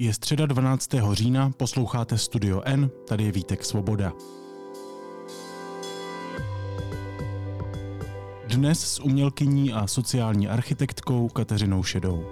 Je středa 12. října, posloucháte Studio N, tady je Vítek Svoboda. Dnes s umělkyní a sociální architektkou Kateřinou Šedou.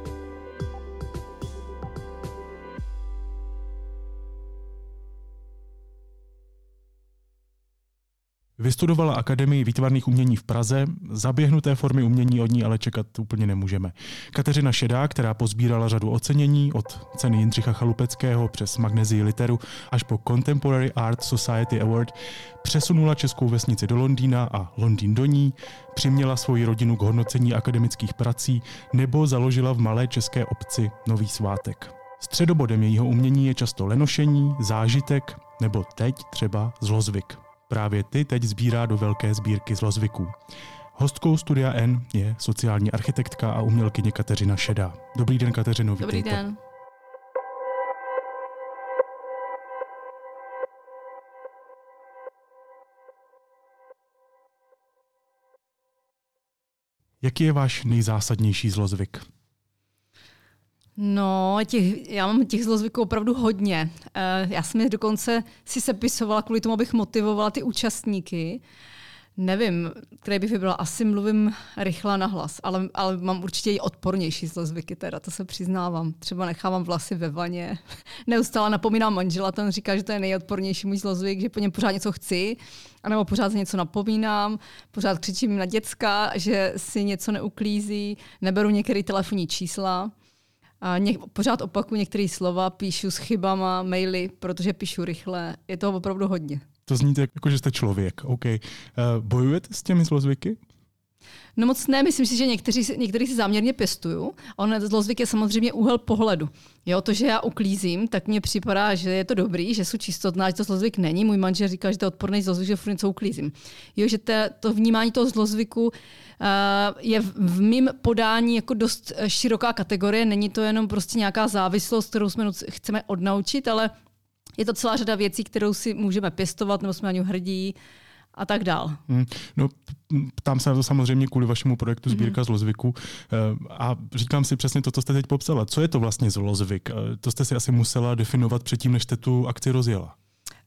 Vystudovala Akademii výtvarných umění v Praze, zaběhnuté formy umění od ní ale čekat úplně nemůžeme. Kateřina Šedá, která pozbírala řadu ocenění od ceny Jindřicha Chalupeckého přes Magnezii Literu až po Contemporary Art Society Award, přesunula českou vesnici do Londýna a Londýn do ní, přiměla svoji rodinu k hodnocení akademických prací nebo založila v malé české obci Nový svátek. Středobodem jejího umění je často lenošení, zážitek nebo teď třeba zlozvyk. Právě ty teď sbírá do velké sbírky zlozvyků. Hostkou Studia N je sociální architektka a umělkyně Kateřina Šedá. Dobrý den, Kateřino, vítejte. Dobrý den. Jaký je váš nejzásadnější zlozvyk? No, těch, já mám těch zlozvyků opravdu hodně. Uh, já jsem je dokonce si sepisovala kvůli tomu, abych motivovala ty účastníky. Nevím, které bych vybrala. Asi mluvím rychle na hlas, ale, ale mám určitě i odpornější zlozvyky, teda to se přiznávám. Třeba nechávám vlasy ve vaně. Neustále napomínám manžela, ten říká, že to je nejodpornější můj zlozvyk, že po něm pořád něco chci, anebo pořád něco napomínám, pořád křičím na děcka, že si něco neuklízí, neberu některé telefonní čísla. A něk, pořád opakuju některé slova, píšu s chybama, maily, protože píšu rychle. Je toho opravdu hodně. To zní tak, jako že jste člověk. OK. Uh, bojujete s těmi zlozvyky? No moc ne, myslím si, že někteří, někteří si záměrně pěstují. On zlozvyk je samozřejmě úhel pohledu. Jo, to, že já uklízím, tak mně připadá, že je to dobrý, že jsou čistotná, že to zlozvyk není. Můj manžel říká, že to je odporný zlozvyk, že furt něco uklízím. Jo, že to, to vnímání toho zlozvyku uh, je v, v mým podání jako dost eh, široká kategorie. Není to jenom prostě nějaká závislost, kterou jsme chceme odnaučit, ale je to celá řada věcí, kterou si můžeme pěstovat, nebo jsme na ní hrdí a tak dál. Hmm. No, ptám se na to samozřejmě kvůli vašemu projektu Sbírka mm-hmm. zlozvyku eh, a říkám si přesně to, co jste teď popsala. Co je to vlastně zlozvyk? Eh, to jste si asi musela definovat předtím, než jste tu akci rozjela.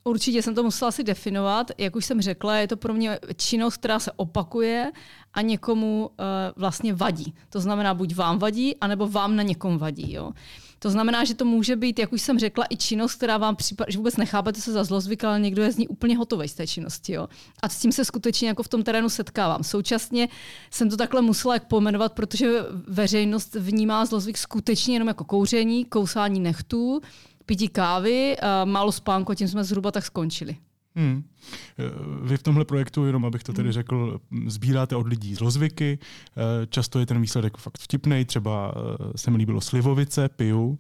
Určitě jsem to musela si definovat. Jak už jsem řekla, je to pro mě činnost, která se opakuje a někomu uh, vlastně vadí. To znamená, buď vám vadí, anebo vám na někom vadí. Jo. To znamená, že to může být, jak už jsem řekla, i činnost, která vám připadá, že vůbec nechápete se za zlozvyk, ale někdo je z ní úplně hotový z té činnosti. Jo. A s tím se skutečně jako v tom terénu setkávám. Současně jsem to takhle musela jak pomenovat, protože veřejnost vnímá zlozvyk skutečně jenom jako kouření, kousání nechtů, pití kávy, málo spánku tím jsme zhruba tak skončili. Hmm. Vy v tomhle projektu, jenom abych to tedy hmm. řekl, sbíráte od lidí zlozvyky. Často je ten výsledek fakt vtipný. Třeba eh, se mi líbilo slivovice, piju,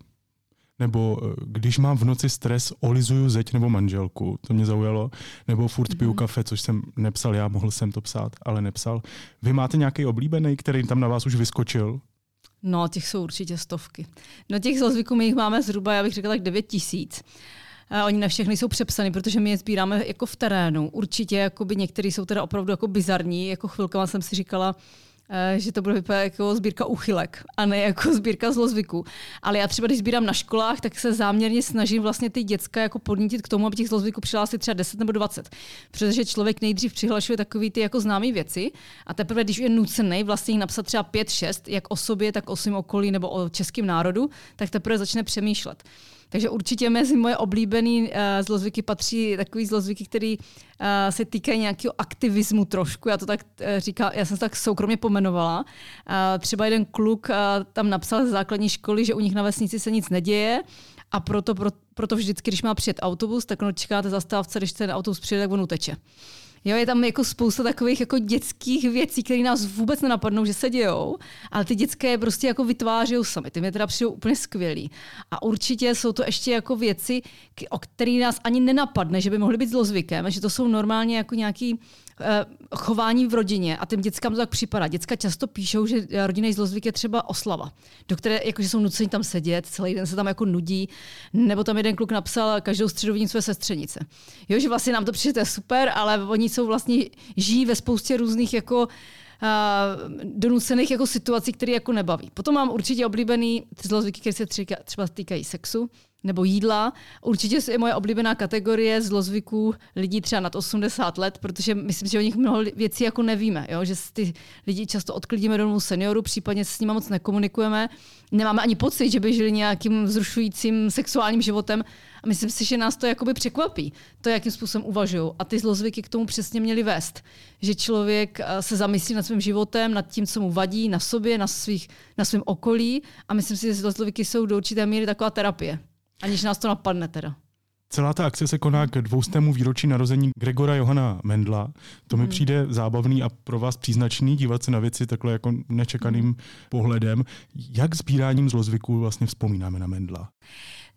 nebo eh, když mám v noci stres, olizuju zeď nebo manželku, to mě zaujalo, nebo furt piju mm-hmm. kafe, což jsem nepsal já, mohl jsem to psát, ale nepsal. Vy máte nějaký oblíbený, který tam na vás už vyskočil? No, těch jsou určitě stovky. No těch zlozvyků my jich máme zhruba, já bych řekla, tak 9 tisíc. Uh, oni na všechny jsou přepsaný, protože my je sbíráme jako v terénu. Určitě jakoby některý jsou teda opravdu jako bizarní. Jako chvilkama jsem si říkala, Eh, že to bude vypadat jako sbírka uchylek a ne jako sbírka zlozvyků. Ale já třeba, když sbírám na školách, tak se záměrně snažím vlastně ty děcka jako podnítit k tomu, aby těch zlozvyků přihlásili třeba 10 nebo 20. Protože člověk nejdřív přihlašuje takový ty jako známé věci a teprve, když je nucený vlastně jich napsat třeba 5-6, jak o sobě, tak o svém okolí nebo o českém národu, tak teprve začne přemýšlet. Takže určitě mezi moje oblíbené uh, zlozvyky patří takový zlozvyky, který uh, se týkají nějakého aktivismu trošku. Já to tak uh, říkám, já jsem to tak soukromně pomenovala. Uh, třeba jeden kluk uh, tam napsal z základní školy, že u nich na vesnici se nic neděje a proto, pro, proto vždycky, když má přijet autobus, tak on čekáte zastávce, když ten autobus přijede, tak on uteče. Jo, je tam jako spousta takových jako dětských věcí, které nás vůbec nenapadnou, že se dějou, ale ty dětské prostě jako vytvářejí sami. Ty mě teda přijdou úplně skvělý. A určitě jsou to ještě jako věci, o které nás ani nenapadne, že by mohly být zlozvykem, že to jsou normálně jako nějaký chování v rodině a těm dětskám to tak připadá. Děcka často píšou, že rodinný zlozvyk je třeba oslava, do které jakože jsou nuceni tam sedět, celý den se tam jako nudí, nebo tam jeden kluk napsal každou středovní své sestřenice. Jo, že vlastně nám to přijde, super, ale oni jsou vlastně žijí ve spoustě různých jako donucených jako situací, které jako nebaví. Potom mám určitě oblíbený zlozvyky, které se třeba týkají sexu nebo jídla. Určitě je moje oblíbená kategorie zlozvyků lidí třeba nad 80 let, protože myslím, že o nich mnoho věcí jako nevíme, jo? že ty lidi často odklidíme domů seniorů, případně s nimi moc nekomunikujeme. Nemáme ani pocit, že by žili nějakým vzrušujícím sexuálním životem a myslím si, že nás to jakoby překvapí, to, jakým způsobem uvažují. A ty zlozvyky k tomu přesně měly vést. Že člověk eh, se zamyslí nad svým životem, nad tím, co mu vadí, na sobě, na, svých, na svém okolí a myslím si, že zlozvyky jsou do určité míry taková terapie. Aniž nás to napadne teda. Celá ta akce se koná k dvoustému výročí narození Gregora Johana Mendla. To mi hmm. přijde zábavný a pro vás příznačný dívat se na věci takhle jako nečekaným hmm. pohledem. Jak sbíráním zlozvyků vlastně vzpomínáme na Mendla?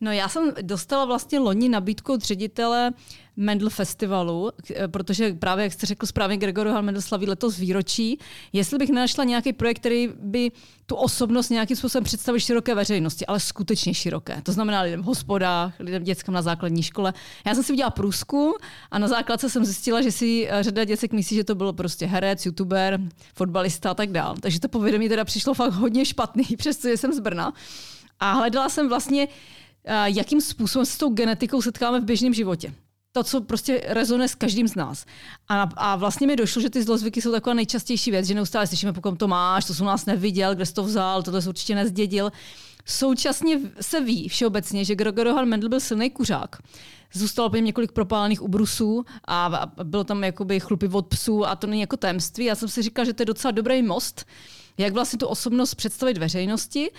No já jsem dostala vlastně loni nabídku od ředitele Mendel Festivalu, protože právě, jak jste řekl správně, Gregor Johann Mendel slaví letos výročí. Jestli bych nenašla nějaký projekt, který by tu osobnost nějakým způsobem představil široké veřejnosti, ale skutečně široké. To znamená lidem v hospodách, lidem dětskám na základní škole. Já jsem si udělala průzkum a na základce jsem zjistila, že si eh, řada děcek myslí, že to bylo prostě herec, youtuber, fotbalista a tak dále. Takže to povědomí teda přišlo fakt hodně špatný, přestože jsem z Brna. A hledala jsem vlastně jakým způsobem se s tou genetikou setkáme v běžném životě. To, co prostě rezonuje s každým z nás. A, a vlastně mi došlo, že ty zlozvyky jsou taková nejčastější věc, že neustále slyšíme, pokud to máš, to jsem nás neviděl, kde jsi to vzal, tohle jsi určitě nezdědil. Současně se ví všeobecně, že Gregor Johann Mendel byl silný kuřák. Zůstalo po něm několik propálených ubrusů a bylo tam jakoby chlupy od psů a to není jako tajemství. Já jsem si říkal, že to je docela dobrý most, jak vlastně tu osobnost představit veřejnosti.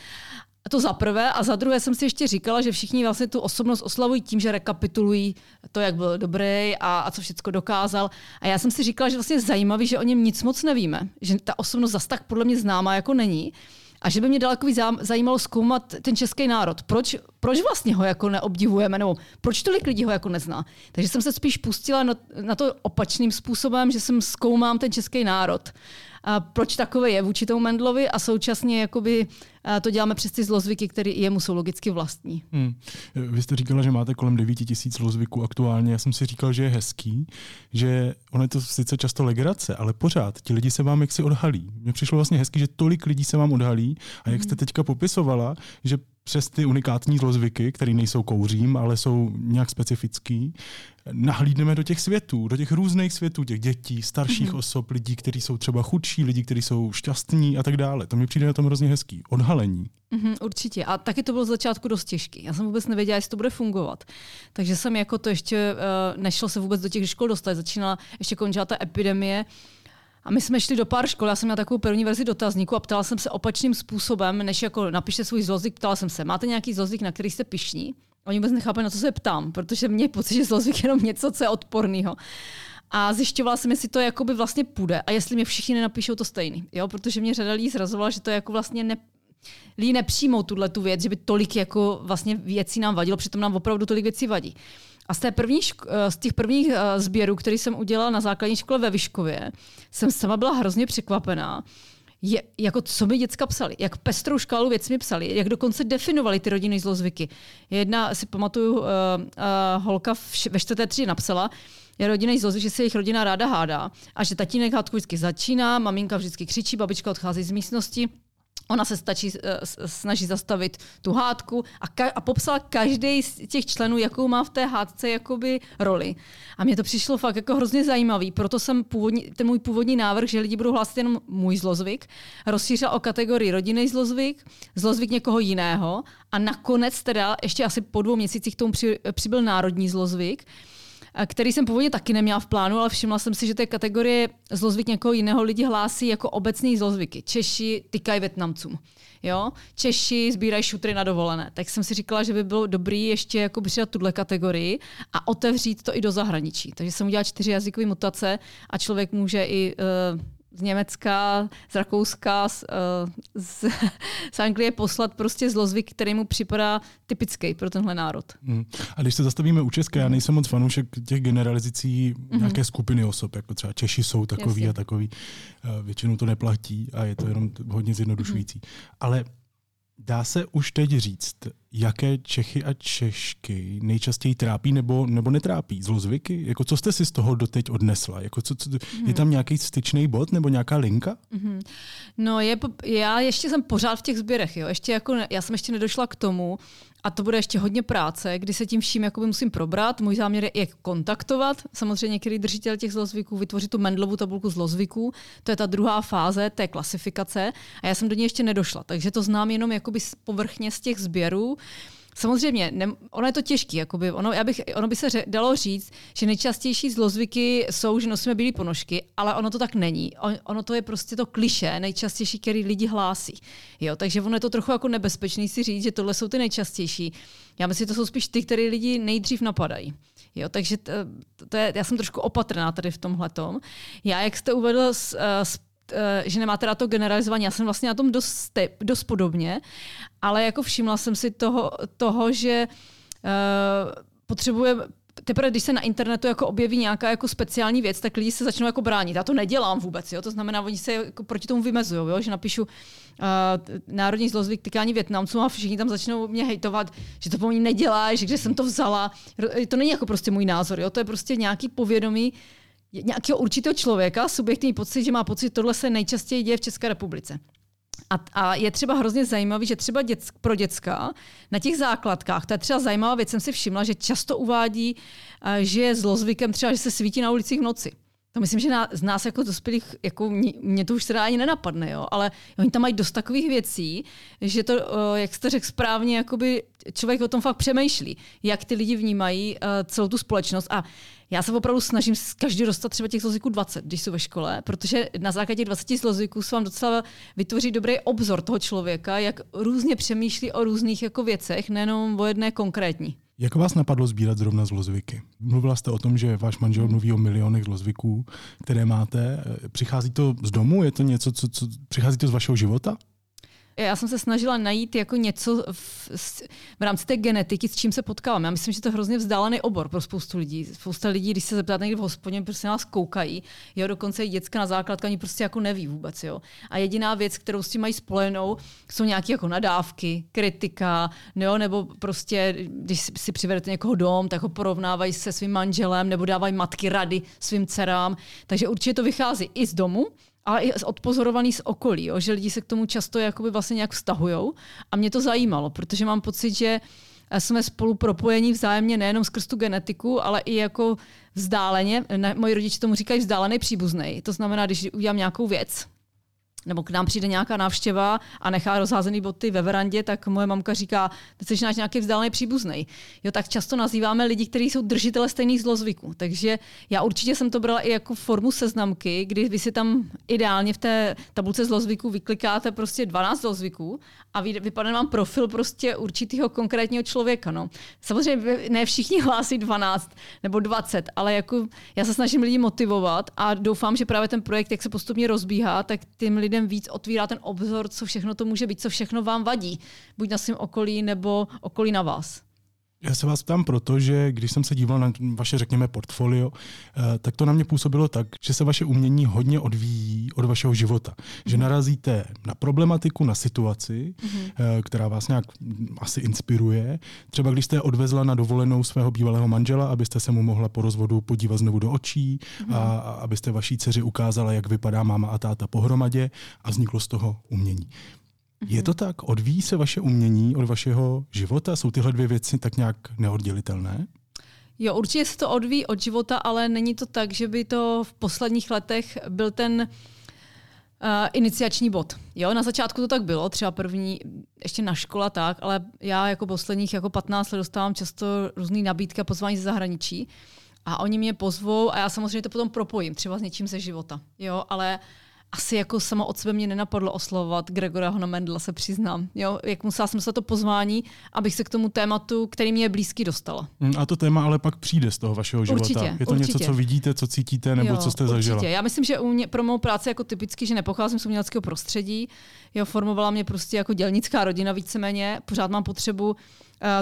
To za prvé. A za druhé jsem si ještě říkala, že všichni vlastně tu osobnost oslavují tím, že rekapitulují to, jak byl dobrý a, a co všechno dokázal. A já jsem si říkala, že vlastně je zajímavý, že o něm nic moc nevíme. Že ta osobnost zas tak podle mě známá jako není. A že by mě daleko zajímalo zkoumat ten český národ. Proč, proč vlastně ho jako neobdivujeme, nebo proč tolik lidí ho jako nezná. Takže jsem se spíš pustila na, na to opačným způsobem, že jsem zkoumám ten český národ a proč takové je vůči tomu Mendlovi a současně jakoby to děláme přes ty zlozvyky, které jemu jsou logicky vlastní. Hmm. Vy jste říkala, že máte kolem 9 tisíc zlozvyků aktuálně. Já jsem si říkal, že je hezký, že ono je to sice často legrace, ale pořád ti lidi se vám jaksi odhalí. Mně přišlo vlastně hezký, že tolik lidí se vám odhalí a jak jste hmm. teďka popisovala, že přes ty unikátní zlozvyky, které nejsou kouřím, ale jsou nějak specifický, nahlídneme do těch světů, do těch různých světů, těch dětí, starších mm-hmm. osob, lidí, kteří jsou třeba chudší, lidí, kteří jsou šťastní a tak dále. To mi přijde na tom hrozně hezký. Odhalení. Mm-hmm, určitě. A taky to bylo z začátku dost těžký. Já jsem vůbec nevěděla, jestli to bude fungovat. Takže jsem jako to ještě uh, nešlo se vůbec do těch škol dostat. Začínala ještě končila ta epidemie. A my jsme šli do pár škol, já jsem měla takovou první verzi dotazníku a ptala jsem se opačným způsobem, než jako napište svůj zlozvyk, ptala jsem se, máte nějaký zlozvyk, na který jste pišní? Oni vůbec nechápali, na co se ptám, protože mě pocit, že zlozvyk je jenom něco, co je odporného. A zjišťovala jsem, jestli to jakoby vlastně půjde a jestli mě všichni nenapíšou to stejný. Jo? Protože mě řada lidí zrazovala, že to jako vlastně ne, lidi nepřijmou tuhle tu věc, že by tolik jako vlastně věcí nám vadilo, přitom nám opravdu tolik věcí vadí. A z, té první eh, z těch prvních eh, sběrů, který jsem udělala na základní škole ve Vyškově, jsem sama byla hrozně překvapená, je, jako co mi děcka psali, jak pestrou škálu věcí mi psali, jak dokonce definovali ty rodinné zlozvyky. Jedna, si pamatuju, uh, uh, holka v, ve čtvrté třídě napsala, je rodinný zlozvyk, že se jejich rodina ráda hádá a že tatínek hádku vždycky začíná, maminka vždycky křičí, babička odchází z místnosti Ona se stačí, eh, snaží zastavit tu hádku a, ka- a popsala každý z těch členů, jakou má v té hádce jakoby roli. A mně to přišlo fakt jako hrozně zajímavý, proto jsem původní, ten můj původní návrh, že lidi budou hlásit jenom můj zlozvyk, rozšířil o kategorii rodinný zlozvyk, zlozvyk někoho jiného a nakonec teda ještě asi po dvou měsících tomu při, přibyl národní zlozvyk, který jsem původně taky neměla v plánu, ale všimla jsem si, že té kategorie zlozvyk někoho jiného lidi hlásí jako obecný zlozvyky. Češi tykají Větnamcům. Jo? Češi sbírají šutry na dovolené. Tak jsem si říkala, že by bylo dobrý ještě jako přidat tuhle kategorii a otevřít to i do zahraničí. Takže jsem udělala čtyři jazykové mutace a člověk může i uh, z Německa, z Rakouska, z, uh, z, z Anglie poslat prostě zlozvyk, který mu připadá typický pro tenhle národ. Hmm. A když se zastavíme u České, já nejsem moc fanoušek těch generalizací mm-hmm. nějaké skupiny osob, jako třeba Češi jsou takový Jasně. a takový. Uh, většinou to neplatí a je to jenom hodně zjednodušující. Mm-hmm. Ale Dá se už teď říct, jaké Čechy a Češky nejčastěji trápí nebo, nebo netrápí zlozvyky? Jako co jste si z toho doteď odnesla? Jako co, co, hmm. Je tam nějaký styčný bod nebo nějaká linka? Hmm. No je, já ještě jsem pořád v těch sběrech. Jo. Ještě jako, já jsem ještě nedošla k tomu, a to bude ještě hodně práce, kdy se tím vším jakoby musím probrat. Můj záměr je kontaktovat. Samozřejmě některý držitel těch zlozvyků, vytvořit tu Mendlovou tabulku zlozvyků. To je ta druhá fáze té klasifikace. A já jsem do ní ještě nedošla. Takže to znám jenom jakoby povrchně z těch sběrů. Samozřejmě, ne, ono je to těžké. Ono, já bych, ono by se ře, dalo říct, že nejčastější zlozvyky jsou, že nosíme bílé ponožky, ale ono to tak není. On, ono to je prostě to kliše nejčastější, který lidi hlásí. Jo, takže ono je to trochu jako nebezpečný si říct, že tohle jsou ty nejčastější. Já myslím, že to jsou spíš ty, které lidi nejdřív napadají. Jo, takže to, to je, já jsem trošku opatrná tady v tomhle. Já, jak jste uvedl s, s Eh, že nemáte na to generalizování. Já jsem vlastně na tom dost, dost podobně, ale jako všimla jsem si toho, toho že uh, potřebuje teprve, když se na internetu jako objeví nějaká jako speciální věc, tak lidi se začnou jako bránit. Já to nedělám vůbec, jo? to znamená, oni se jako proti tomu vymezují, že napíšu uh, národní zlozvyk tykání Větnamcům a všichni tam začnou mě hejtovat, že to po mně nedělá, že kde jsem to vzala. To není jako prostě můj názor, jo? to je prostě nějaký povědomí, nějakého určitého člověka subjektivní pocit, že má pocit, že tohle se nejčastěji děje v České republice. A, a je třeba hrozně zajímavý, že třeba děc, pro děcka na těch základkách, to je třeba zajímavá věc, jsem si všimla, že často uvádí, že je zlozvykem třeba, že se svítí na ulicích v noci. To myslím, že na, z nás jako dospělých, jako mě, mě to už teda ani nenapadne, jo, ale oni tam mají dost takových věcí, že to, jak jste řekl správně, jakoby člověk o tom fakt přemýšlí, jak ty lidi vnímají celou tu společnost a já se opravdu snažím každý dostat třeba těch zlozvyků 20, když jsou ve škole, protože na základě těch 20 zlozvyků se vám docela vytvoří dobrý obzor toho člověka, jak různě přemýšlí o různých jako věcech, nejenom o jedné konkrétní. Jak vás napadlo sbírat zrovna zlozvyky? Mluvila jste o tom, že váš manžel mluví o milionech zlozvyků, které máte. Přichází to z domu? Je to něco, co, co přichází to z vašeho života? Já jsem se snažila najít jako něco v, v rámci té genetiky, s čím se potkávám. Já myslím, že to je hrozně vzdálený obor pro spoustu lidí. Spousta lidí, když se zeptáte někdy v hospodě, prostě nás koukají. Jo, dokonce i děcka na základka ani prostě jako neví vůbec. Jo. A jediná věc, kterou s tím mají spojenou, jsou nějaké jako nadávky, kritika, jo, nebo prostě, když si přivedete někoho dom, tak ho porovnávají se svým manželem, nebo dávají matky rady svým dcerám. Takže určitě to vychází i z domu, ale i odpozorovaný z okolí, jo, že lidi se k tomu často jakoby vlastně nějak vztahují. A mě to zajímalo, protože mám pocit, že jsme spolu propojení vzájemně nejenom skrz tu genetiku, ale i jako vzdáleně. Ne, moji rodiče tomu říkají vzdálený příbuzný. To znamená, když udělám nějakou věc, nebo k nám přijde nějaká návštěva a nechá rozházený boty ve verandě, tak moje mamka říká, ty jsi náš nějaký vzdálený příbuzný. Jo, tak často nazýváme lidi, kteří jsou držitele stejných zlozvyků. Takže já určitě jsem to brala i jako formu seznamky, kdy vy si tam ideálně v té tabulce zlozvyků vyklikáte prostě 12 zlozvyků a vypadne vám profil prostě určitého konkrétního člověka. No. Samozřejmě ne všichni hlásí 12 nebo 20, ale jako já se snažím lidi motivovat a doufám, že právě ten projekt, jak se postupně rozbíhá, tak tím lidem lidem víc otvírá ten obzor, co všechno to může být, co všechno vám vadí, buď na svém okolí nebo okolí na vás. Já se vás ptám proto, že když jsem se díval na vaše, řekněme, portfolio, eh, tak to na mě působilo tak, že se vaše umění hodně odvíjí od vašeho života. Že mhm. narazíte na problematiku, na situaci, mm-hmm. která vás nějak asi inspiruje. Třeba když jste odvezla na dovolenou svého bývalého manžela, abyste se mu mohla po rozvodu podívat znovu do očí mm-hmm. a, a abyste vaší dceři ukázala, jak vypadá máma a táta pohromadě a vzniklo z toho umění. Je to tak? Odvíjí se vaše umění od vašeho života? Jsou tyhle dvě věci tak nějak neoddělitelné? Jo, určitě se to odvíjí od života, ale není to tak, že by to v posledních letech byl ten uh, iniciační bod. Jo, na začátku to tak bylo, třeba první, ještě na škola tak, ale já jako posledních jako 15 let dostávám často různé nabídky a pozvání ze zahraničí. A oni mě pozvou a já samozřejmě to potom propojím, třeba s něčím ze života. Jo, ale uh, asi jako sama od sebe mě nenapadlo oslovovat Gregora Honomendla, se přiznám. Jo, jak musela jsem se to pozvání, abych se k tomu tématu, který mě je blízký, dostala. Mm, a to téma ale pak přijde z toho vašeho života. Určitě, je to určitě. něco, co vidíte, co cítíte, nebo jo, co jste určitě. zažila? Já myslím, že u mě, pro mou práci jako typicky, že nepocházím z uměleckého prostředí, jo, formovala mě prostě jako dělnická rodina víceméně, pořád mám potřebu uh,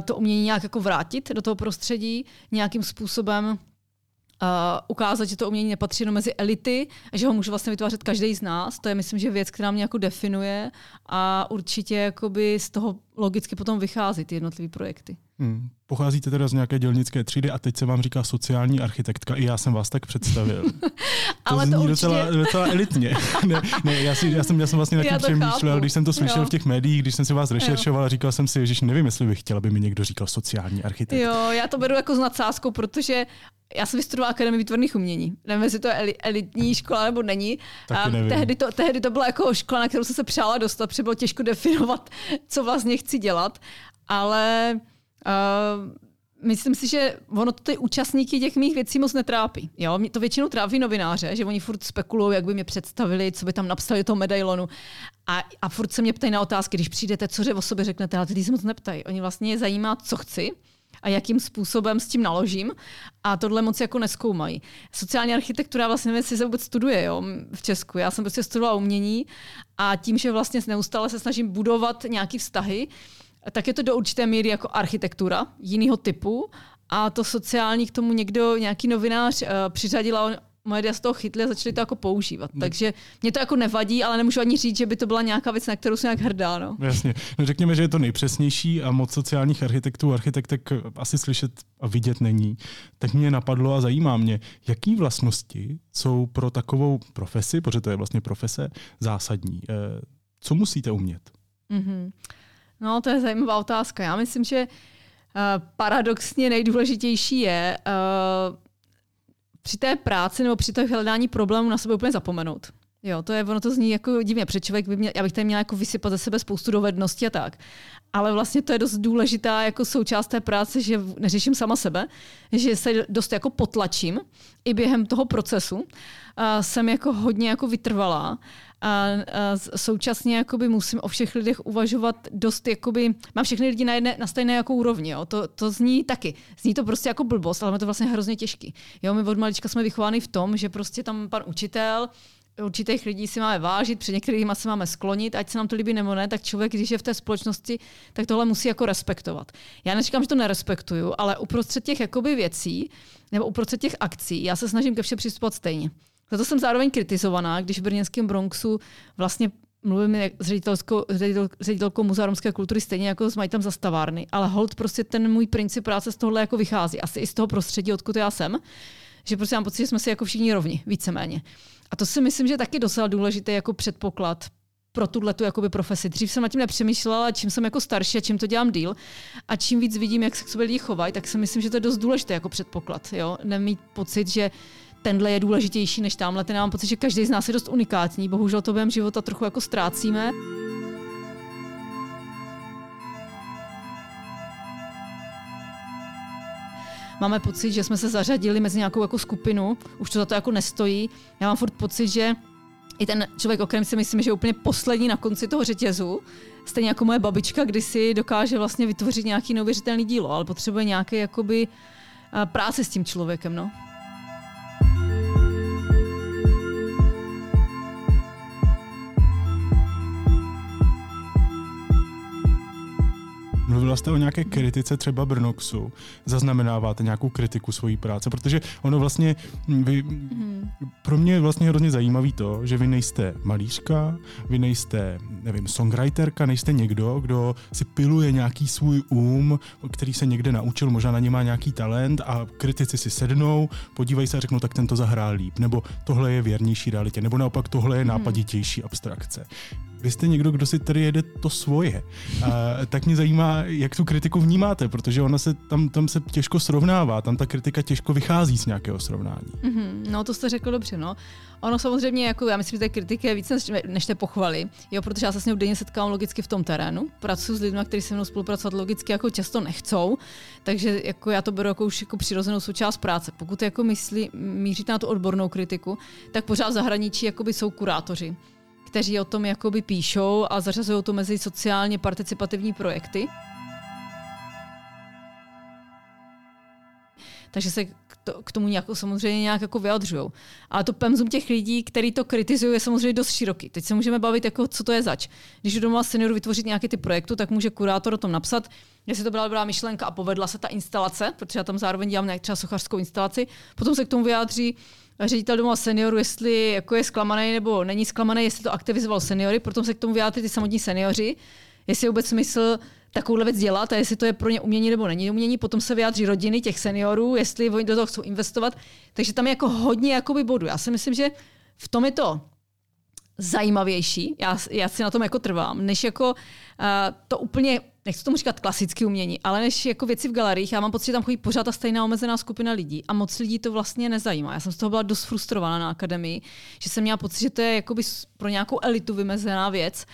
to umění nějak jako vrátit do toho prostředí, nějakým způsobem ukázat, že to umění nepatří jenom mezi elity, a že ho může vlastně vytvářet každý z nás. To je, myslím, že věc, která mě jako definuje a určitě jakoby z toho logicky potom vychází ty jednotlivé projekty. Hmm. Pocházíte teda z nějaké dělnické třídy a teď se vám říká sociální architektka. I já jsem vás tak představil. Ale to, zní určitě... docela, docela elitně. ne, ne, já, si, já, jsem, já jsem vlastně na tím přemýšlel, když jsem to slyšel jo. v těch médiích, když jsem si vás rešeršoval, říkal jsem si, že nevím, jestli bych chtěla, aby mi někdo říkal sociální architekt. Jo, já to beru jako s nadsázkou, protože já jsem vystudovala Akademii výtvarných umění. Nevím, jestli to je elitní škola nebo není. Taky nevím. tehdy, to, tehdy to byla jako škola, na kterou jsem se přála dostat, protože bylo těžko definovat, co vlastně chci dělat. Ale uh, myslím si, že ono to ty účastníky těch mých věcí moc netrápí. Jo? Mě to většinou trápí novináře, že oni furt spekulují, jak by mě představili, co by tam napsali toho medailonu. A, a furt se mě ptají na otázky, když přijdete, co o sobě řeknete, ale ty se moc neptají. Oni vlastně je zajímá, co chci a jakým způsobem s tím naložím. A tohle moc jako neskoumají. Sociální architektura vlastně nevím, jestli se vůbec studuje jo, v Česku. Já jsem prostě studovala umění a tím, že vlastně neustále se snažím budovat nějaké vztahy, tak je to do určité míry jako architektura jiného typu a to sociální k tomu někdo, nějaký novinář uh, přiřadila, moje lidé z toho chytli a začali to jako používat. Hmm. Takže mě to jako nevadí, ale nemůžu ani říct, že by to byla nějaká věc, na kterou jsem nějak hrdá. No. Jasně. No řekněme, že je to nejpřesnější a moc sociálních architektů, architektek asi slyšet a vidět není. Tak mě napadlo a zajímá mě, jaký vlastnosti jsou pro takovou profesi, protože to je vlastně profese, zásadní. Eh, co musíte umět? Mm-hmm. No, to je zajímavá otázka. Já myslím, že uh, paradoxně nejdůležitější je uh, při té práci nebo při té hledání problému na sebe úplně zapomenout. Jo, to je, ono to zní jako divně, protože člověk by měl, já bych tady měla jako vysypat ze sebe spoustu dovedností a tak. Ale vlastně to je dost důležitá jako součást té práce, že neřeším sama sebe, že se dost jako potlačím i během toho procesu. A jsem jako hodně jako vytrvalá a, a současně jakoby musím o všech lidech uvažovat dost, jakoby, mám všechny lidi na, jedné, na stejné jako úrovni, jo? To, to zní taky. Zní to prostě jako blbost, ale je to vlastně hrozně těžký. Jo, my od malička jsme vychováni v tom, že prostě tam pan učitel, určitých lidí si máme vážit, před některými se máme sklonit, ať se nám to líbí nebo ne, tak člověk, když je v té společnosti, tak tohle musí jako respektovat. Já neříkám, že to nerespektuju, ale uprostřed těch jakoby věcí nebo uprostřed těch akcí, já se snažím ke všem přistupovat stejně. Za to jsem zároveň kritizovaná, když v brněnském Bronxu vlastně mluvím s ředitelkou, ředitel, ředitelkou Muzea romské kultury stejně jako s majitelem zastavárny, ale hold prostě ten můj princip práce z tohohle jako vychází. Asi i z toho prostředí, odkud já jsem, že prostě mám pocit, že jsme si jako všichni rovni, víceméně. A to si myslím, že je taky docela důležitý jako předpoklad pro tuhle tu jakoby profesi. Dřív jsem nad tím nepřemýšlela, čím jsem jako starší a čím to dělám díl a čím víc vidím, jak se k sobě lidi chovají, tak si myslím, že to je dost důležité jako předpoklad. Jo? Nemít pocit, že tenhle je důležitější než tamhle. Ten mám pocit, že každý z nás je dost unikátní. Bohužel to během života trochu jako ztrácíme. Máme pocit, že jsme se zařadili mezi nějakou jako skupinu, už to za to jako nestojí. Já mám furt pocit, že i ten člověk, o kterém si myslím, že je úplně poslední na konci toho řetězu, stejně jako moje babička, kdy si dokáže vlastně vytvořit nějaký neuvěřitelný dílo, ale potřebuje nějaké jakoby práce s tím člověkem. No. Mluvila jste o nějaké kritice třeba Brnoxu. Zaznamenáváte nějakou kritiku svojí práce? Protože ono vlastně, vy, mm. pro mě je vlastně hrozně zajímavý to, že vy nejste malířka, vy nejste, nevím, songwriterka, nejste někdo, kdo si piluje nějaký svůj um, který se někde naučil, možná na ně má nějaký talent a kritici si sednou, podívají se a řeknou, tak tento zahrál líp, nebo tohle je věrnější realitě, nebo naopak tohle je mhm. nápaditější abstrakce. Vy jste někdo, kdo si tady jede to svoje. A, tak mě zajímá, jak tu kritiku vnímáte, protože ona se tam, tam se těžko srovnává, tam ta kritika těžko vychází z nějakého srovnání. Mm-hmm, no to jste řekl dobře, no. Ono samozřejmě, jako já myslím, že té kritiky je více než, než té pochvaly, jo, protože já se s ním denně setkám logicky v tom terénu. Pracuji s lidmi, kteří se mnou spolupracovat logicky jako často nechcou, takže jako já to beru jako už jako přirozenou součást práce. Pokud jako myslí, míříte na tu odbornou kritiku, tak pořád v zahraničí jsou kurátoři kteří o tom jakoby píšou a zařazují to mezi sociálně participativní projekty. Takže se k to, k tomu nějak, samozřejmě nějak jako vyjadřují. Ale to pemzum těch lidí, který to kritizují, je samozřejmě dost široký. Teď se můžeme bavit, jako, co to je zač. Když doma seniorů vytvořit nějaký ty projektu, tak může kurátor o tom napsat, jestli to byla dobrá myšlenka a povedla se ta instalace, protože já tam zároveň dělám nějak třeba sochařskou instalaci. Potom se k tomu vyjádří ředitel domova seniorů, jestli jako je zklamaný nebo není zklamaný, jestli to aktivizoval seniory, potom se k tomu vyjádří ty samotní seniori, jestli je vůbec smysl takovouhle věc dělat a jestli to je pro ně umění nebo není umění. Potom se vyjádří rodiny těch seniorů, jestli oni do toho chcou investovat. Takže tam je jako hodně jakoby bodu. Já si myslím, že v tom je to zajímavější, já, já si na tom jako trvám, než jako uh, to úplně, nechci tomu říkat klasické umění, ale než jako věci v galeriích, já mám pocit, že tam chodí pořád ta stejná omezená skupina lidí a moc lidí to vlastně nezajímá. Já jsem z toho byla dost frustrovaná na akademii, že jsem měla pocit, že to je jakoby pro nějakou elitu vymezená věc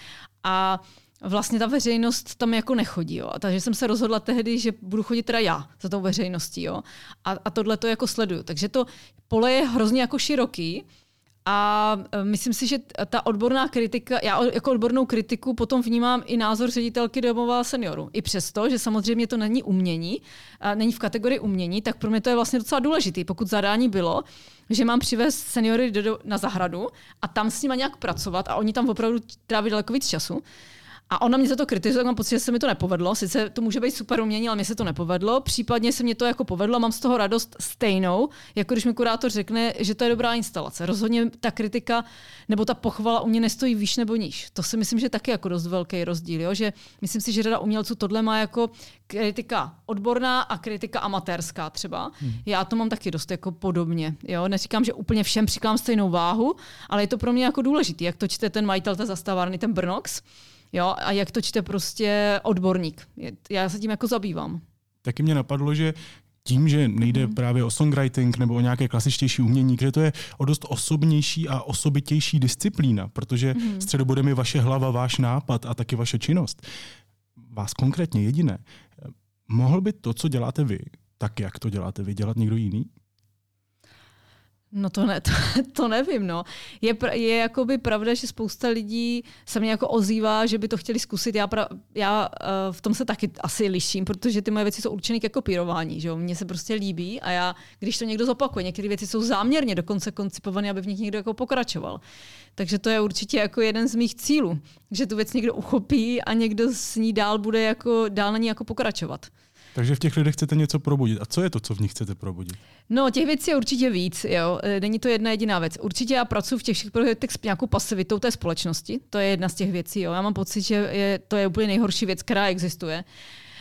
a vlastně ta veřejnost tam jako nechodí. Jo. Takže jsem se rozhodla tehdy, že budu chodit teda já za tou veřejností. Jo. A, a tohle to jako sleduju. Takže to pole je hrozně jako široký. A e, myslím si, že ta odborná kritika, já jako odbornou kritiku potom vnímám i názor ředitelky domova seniorů. I přesto, že samozřejmě to není umění, není v kategorii umění, tak pro mě to je vlastně docela důležitý. Pokud zadání bylo, že mám přivést seniory do, na zahradu a tam s nimi nějak pracovat a oni tam opravdu tráví daleko víc času, a ona mě za to kritizuje, mám pocit, že se mi to nepovedlo. Sice to může být super umění, ale mě se to nepovedlo. Případně se mě to jako povedlo, mám z toho radost stejnou, jako když mi kurátor řekne, že to je dobrá instalace. Rozhodně ta kritika nebo ta pochvala u mě nestojí výš nebo níž. To si myslím, že taky jako dost velký rozdíl. Jo? Že myslím si, že řada umělců tohle má jako kritika odborná a kritika amatérská třeba. Hmm. Já to mám taky dost jako podobně. Jo? Neříkám, že úplně všem přiklám stejnou váhu, ale je to pro mě jako důležité, jak to čte ten majitel té zastávárny, ten Brnox Jo, a jak to čte prostě odborník. Já se tím jako zabývám. Taky mě napadlo, že tím, že nejde mm. právě o songwriting nebo o nějaké klasičtější umění, že to je o dost osobnější a osobitější disciplína, protože mm. středobodem je vaše hlava, váš nápad a taky vaše činnost. Vás konkrétně jediné. Mohl by to, co děláte vy, tak jak to děláte vy, dělat někdo jiný? No to, ne, to, to nevím, no. Je, je jakoby pravda, že spousta lidí se mě jako ozývá, že by to chtěli zkusit. Já, pra, já uh, v tom se taky asi liším, protože ty moje věci jsou určené ke kopírování, že jo. Mně se prostě líbí a já, když to někdo zopakuje, některé věci jsou záměrně dokonce koncipované, aby v nich někdo jako pokračoval. Takže to je určitě jako jeden z mých cílů, že tu věc někdo uchopí a někdo s ní dál bude jako, dál na ní jako pokračovat. Takže v těch lidech chcete něco probudit. A co je to, co v nich chcete probudit? No, těch věcí je určitě víc. Jo. E, není to jedna jediná věc. Určitě já pracuji v těch všech projektech s nějakou pasivitou té společnosti. To je jedna z těch věcí. Jo. Já mám pocit, že je, to je úplně nejhorší věc, která existuje.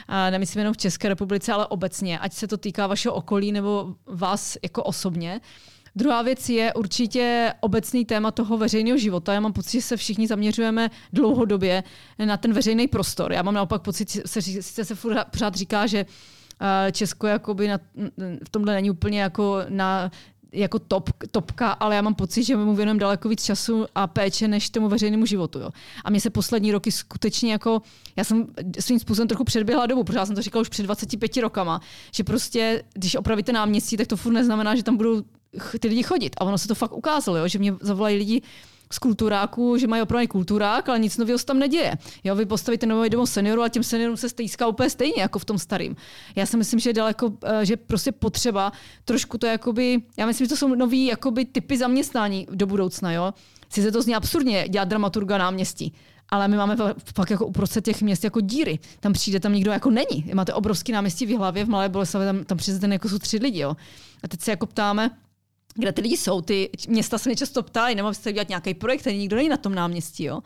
A nemyslím jenom v České republice, ale obecně, ať se to týká vašeho okolí nebo vás jako osobně. Druhá věc je určitě obecný téma toho veřejného života. Já mám pocit, že se všichni zaměřujeme dlouhodobě na ten veřejný prostor. Já mám naopak pocit, že se, sice se pořád říká, že eh, Česko jakoby na, v tomhle není úplně jako na jako top, topka, ale já mám pocit, že mu věnujeme daleko víc času a péče než tomu veřejnému životu. Jo. A mě se poslední roky skutečně jako, já jsem svým způsobem trochu předběhla dobu, protože já jsem to říkala už před 25 rokama, že prostě, když opravíte náměstí, tak to furt neznamená, že tam budou ty lidi chodit. A ono se to fakt ukázalo, jo, že mě zavolají lidi z kulturáku, že mají opravdu kulturák, ale nic nového se tam neděje. Jo, vy postavíte nový domov seniorů a těm seniorům se stýská úplně stejně jako v tom starém. Já si myslím, že je daleko, eh, že prostě potřeba trošku to jakoby, já myslím, že to jsou nový jakoby typy zaměstnání do budoucna, jo. se to zní absurdně dělat dramaturga náměstí, ale my máme pak jako uprostřed těch měst jako díry. Tam přijde, tam nikdo jako není. Máte obrovský náměstí v hlavě, v Malé Boleslavi, tam, tam přijde ten jako jsou tři lidi. Jo. A teď se jako ptáme, kde ty lidi jsou. Ty města se mě často ptají, nebo chcete dělat nějaký projekt, ani nikdo není na tom náměstí. Jo?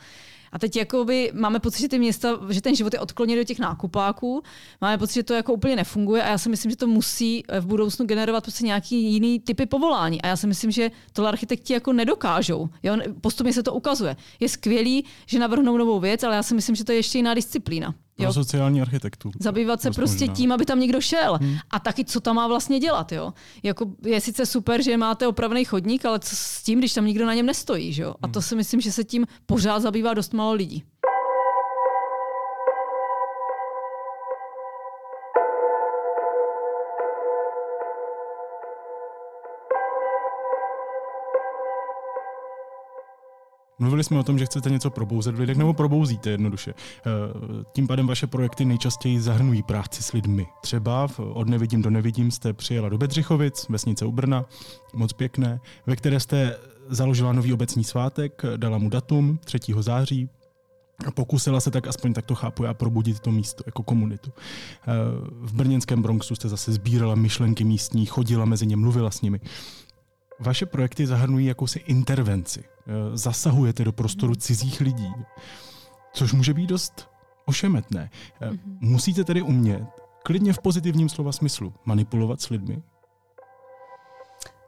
A teď jakoby máme pocit, že ty města, že ten život je odkloněný do těch nákupáků, máme pocit, že to jako úplně nefunguje a já si myslím, že to musí v budoucnu generovat prostě nějaký jiný typy povolání. A já si myslím, že tohle architekti jako nedokážou. Jo? Postupně se to ukazuje. Je skvělý, že navrhnou novou věc, ale já si myslím, že to je ještě jiná disciplína. Jo. sociální architekturu. Zabývat se prostě možná. tím, aby tam někdo šel. Hmm. A taky, co tam má vlastně dělat. Jo? Jako je sice super, že máte opravný chodník, ale co s tím, když tam nikdo na něm nestojí. Že jo? A to hmm. si myslím, že se tím pořád zabývá dost málo lidí. Mluvili jsme o tom, že chcete něco probouzet v lidech, nebo probouzíte jednoduše. Eh, tím pádem vaše projekty nejčastěji zahrnují práci s lidmi. Třeba od nevidím do nevidím jste přijela do Bedřichovic, vesnice u Brna, moc pěkné, ve které jste založila nový obecní svátek, dala mu datum 3. září, a pokusila se tak, aspoň tak to chápu já, probudit to místo jako komunitu. Eh, v brněnském Bronxu jste zase sbírala myšlenky místní, chodila mezi ně, mluvila s nimi. Vaše projekty zahrnují jakousi intervenci. Eh, zasahujete do prostoru cizích lidí, což může být dost ošemetné. Eh, mhm. Musíte tedy umět, klidně v pozitivním slova smyslu, manipulovat s lidmi,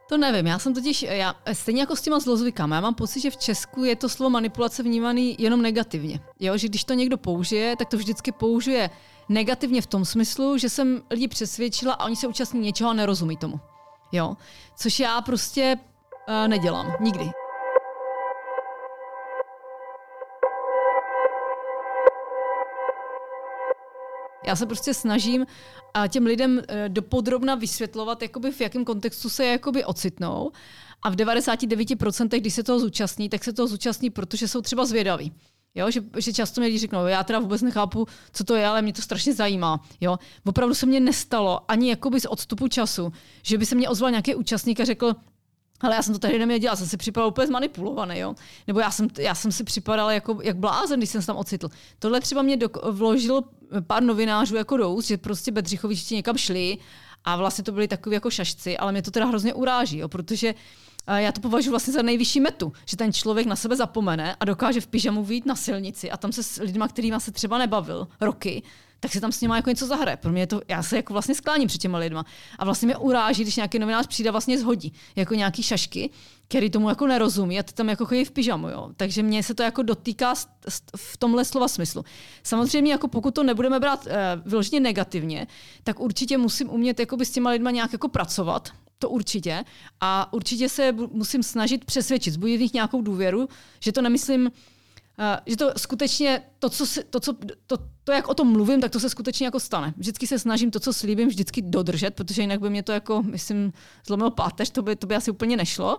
to nevím, já jsem totiž, já, stejně jako s těma zlozvykama, já mám pocit, že v Česku je to slovo manipulace vnímaný jenom negativně. Jo, že když to někdo použije, tak to vždycky použije negativně v tom smyslu, že jsem lidi přesvědčila a oni se účastní něčeho a nerozumí tomu. Jo, což já prostě uh, nedělám, nikdy. Já se prostě snažím těm lidem eh, dopodrobna vysvětlovat, jakoby v jakém kontextu se jakoby ocitnou. A v 99%, když se toho zúčastní, tak se toho zúčastní, protože jsou třeba zvědaví. Jo, že, že často mě lidi řeknou, já teda vůbec nechápu, co to je, ale mě to strašně zajímá. Jo. Opravdu se mně nestalo ani jakoby z odstupu času, že by se mě ozval nějaký účastník a řekl, ale já jsem to tehdy neměl dělat, jsem si připadal úplně zmanipulovaný, jo. Nebo já jsem, já jsem si připadal jako, jak blázen, když jsem se tam ocitl. Tohle třeba mě dok- vložil pár novinářů jako do že prostě Bedřichovičti někam šli a vlastně to byli takový jako šašci, ale mě to teda hrozně uráží, jo, protože eh, já to považuji vlastně za nejvyšší metu, že ten člověk na sebe zapomene a dokáže v pyžamu vyjít na silnici a tam se s lidmi, kterými se třeba nebavil roky, tak se tam s nimi jako něco zahraje. Pro mě je to, já se jako vlastně skláním před těma lidma. A vlastně mě uráží, když nějaký novinář přijde a vlastně zhodí jako nějaký šašky, který tomu jako nerozumí a ty tam jako chodí v pyžamu. Jo. Takže mě se to jako dotýká v tomhle slova smyslu. Samozřejmě, jako pokud to nebudeme brát uh, vyloženě negativně, tak určitě musím umět s těma lidma nějak jako pracovat, to určitě. A určitě se musím snažit přesvědčit, zbudit v nich nějakou důvěru, že to nemyslím že to skutečně, to, co si, to, co, to, to, jak o tom mluvím, tak to se skutečně jako stane. Vždycky se snažím to, co slíbím, vždycky dodržet, protože jinak by mě to jako, myslím, zlomilo páteř, to by, to by asi úplně nešlo.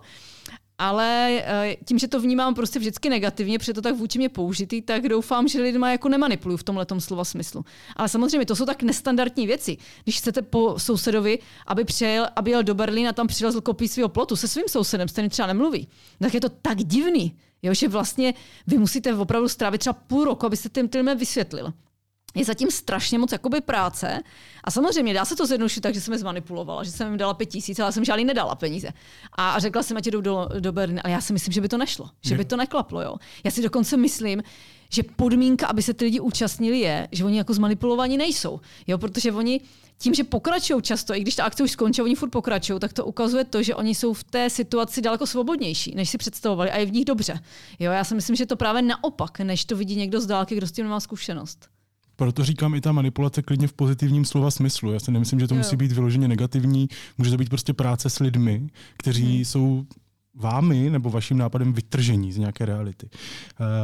Ale uh, tím, že to vnímám prostě vždycky negativně, protože to tak vůči mě použitý, tak doufám, že lidma jako nemanipuluju v tomhle slova smyslu. Ale samozřejmě to jsou tak nestandardní věci. Když chcete po sousedovi, aby přijel, aby jel do Berlína a tam přilezl kopí svého plotu se svým sousedem, s třeba nemluví, tak je to tak divný. Jo, že vlastně vy musíte opravdu strávit třeba půl roku, abyste tím tím vysvětlil. Je zatím strašně moc jakoby práce. A samozřejmě dá se to zjednodušit tak, že jsem je zmanipulovala, že jsem jim dala pět tisíc, ale jsem žádný nedala peníze. A řekla jsem, ať jdou do, do Berlína. Ale já si myslím, že by to nešlo, že by to neklaplo. Jo. Já si dokonce myslím, že podmínka, aby se ty lidi účastnili, je, že oni jako zmanipulovaní nejsou. Jo, protože oni tím, že pokračují často, i když ta akce už skončí, oni furt pokračují, tak to ukazuje to, že oni jsou v té situaci daleko svobodnější, než si představovali a je v nich dobře. Jo, já si myslím, že to právě naopak, než to vidí někdo z dálky, kdo s tím nemá zkušenost. Proto říkám i ta manipulace klidně v pozitivním slova smyslu. Já si nemyslím, že to jo. musí být vyloženě negativní. Může to být prostě práce s lidmi, kteří hmm. jsou vámi nebo vaším nápadem vytržení z nějaké reality.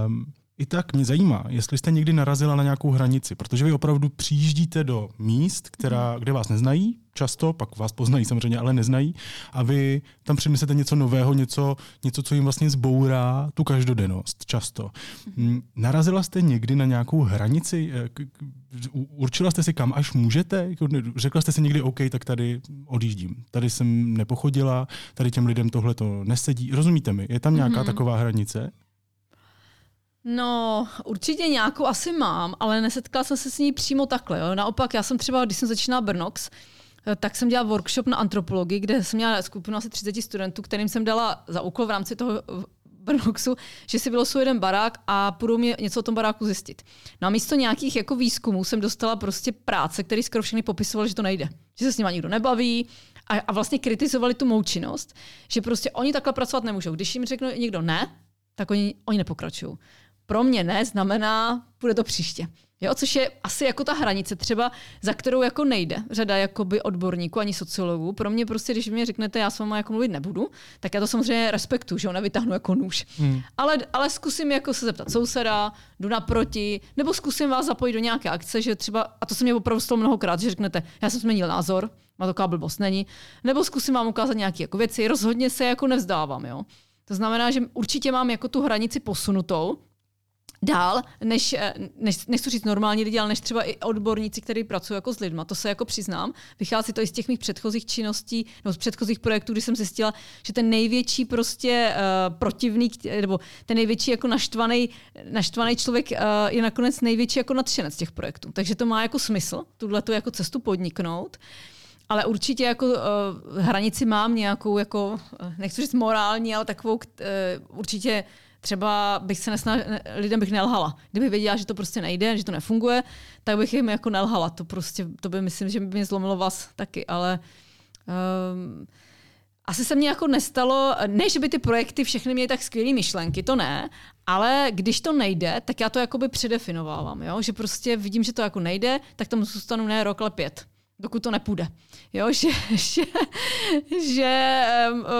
Um, i tak mě zajímá, jestli jste někdy narazila na nějakou hranici, protože vy opravdu přijíždíte do míst, která, kde vás neznají, často, pak vás poznají samozřejmě, ale neznají, a vy tam přinesete něco nového, něco, něco, co jim vlastně zbourá tu každodennost, často. Mm, narazila jste někdy na nějakou hranici? Eh, určila jste si, kam až můžete? Jako řekla jste si někdy, OK, tak tady odjíždím. Tady jsem nepochodila, tady těm lidem tohle to nesedí. Rozumíte mi? Je tam nějaká mm-hmm. taková hranice? No, určitě nějakou asi mám, ale nesetkala jsem se s ní přímo takhle. Jo. Naopak, já jsem třeba, když jsem začínala Brnox, eh, tak jsem dělala workshop na antropologii, kde jsem měla skupinu asi 30 studentů, kterým jsem dala za úkol v rámci toho Brnoxu, že si vylosuju jeden barák a půjdu mi něco o tom baráku zjistit. No a místo nějakých jako výzkumů jsem dostala prostě práce, které skoro všechny popisovali, že to nejde. Že se s nimi nikdo nebaví a, a vlastně kritizovali tu mou činnost, že prostě oni takhle pracovat nemůžou. Když jim řekne někdo ne, tak oni, oni nepokračují pro mě ne znamená, bude to příště. Jo, což je asi jako ta hranice třeba, za kterou jako nejde řada jakoby odborníků ani sociologů. Pro mě prostě, když mi řeknete, já s váma jako mluvit nebudu, tak já to samozřejmě respektuju, že ho nevytáhnu jako nůž. Hmm. Ale, ale zkusím jako se zeptat souseda, jdu naproti, nebo zkusím vás zapojit do nějaké akce, že třeba, a to se mě opravdu stalo mnohokrát, že řeknete, já jsem změnil názor, má to blbost není, nebo zkusím vám ukázat nějaké jako věci, rozhodně se jako nevzdávám, jo. To znamená, že určitě mám jako tu hranici posunutou, dál, než, eh, než, nechci říct normální lidi, ale než třeba i odborníci, kteří pracují jako s lidma. To se jako přiznám. Vychází to i z těch mých předchozích činností, nebo z předchozích projektů, kdy jsem zjistila, že ten největší prostě uh, protivník, nebo ten největší jako naštvaný, naštvaný člověk uh, je nakonec největší jako nadšenec těch projektů. Takže to má jako smysl, tuhle tu jako cestu podniknout. Ale určitě jako uh, hranici mám nějakou, jako, nechci říct morální, ale takovou uh, určitě třeba bych se nesnaž, lidem bych nelhala. Kdybych věděla, že to prostě nejde, že to nefunguje, tak bych jim jako nelhala. To prostě, to by myslím, že by mě zlomilo vás taky, ale um, asi se mně jako nestalo, ne, že by ty projekty všechny měly tak skvělé myšlenky, to ne, ale když to nejde, tak já to jakoby předefinovávám, jo? že prostě vidím, že to jako nejde, tak tam zůstanu ne rok, ale pět dokud to nepůjde. Jo, že, že, že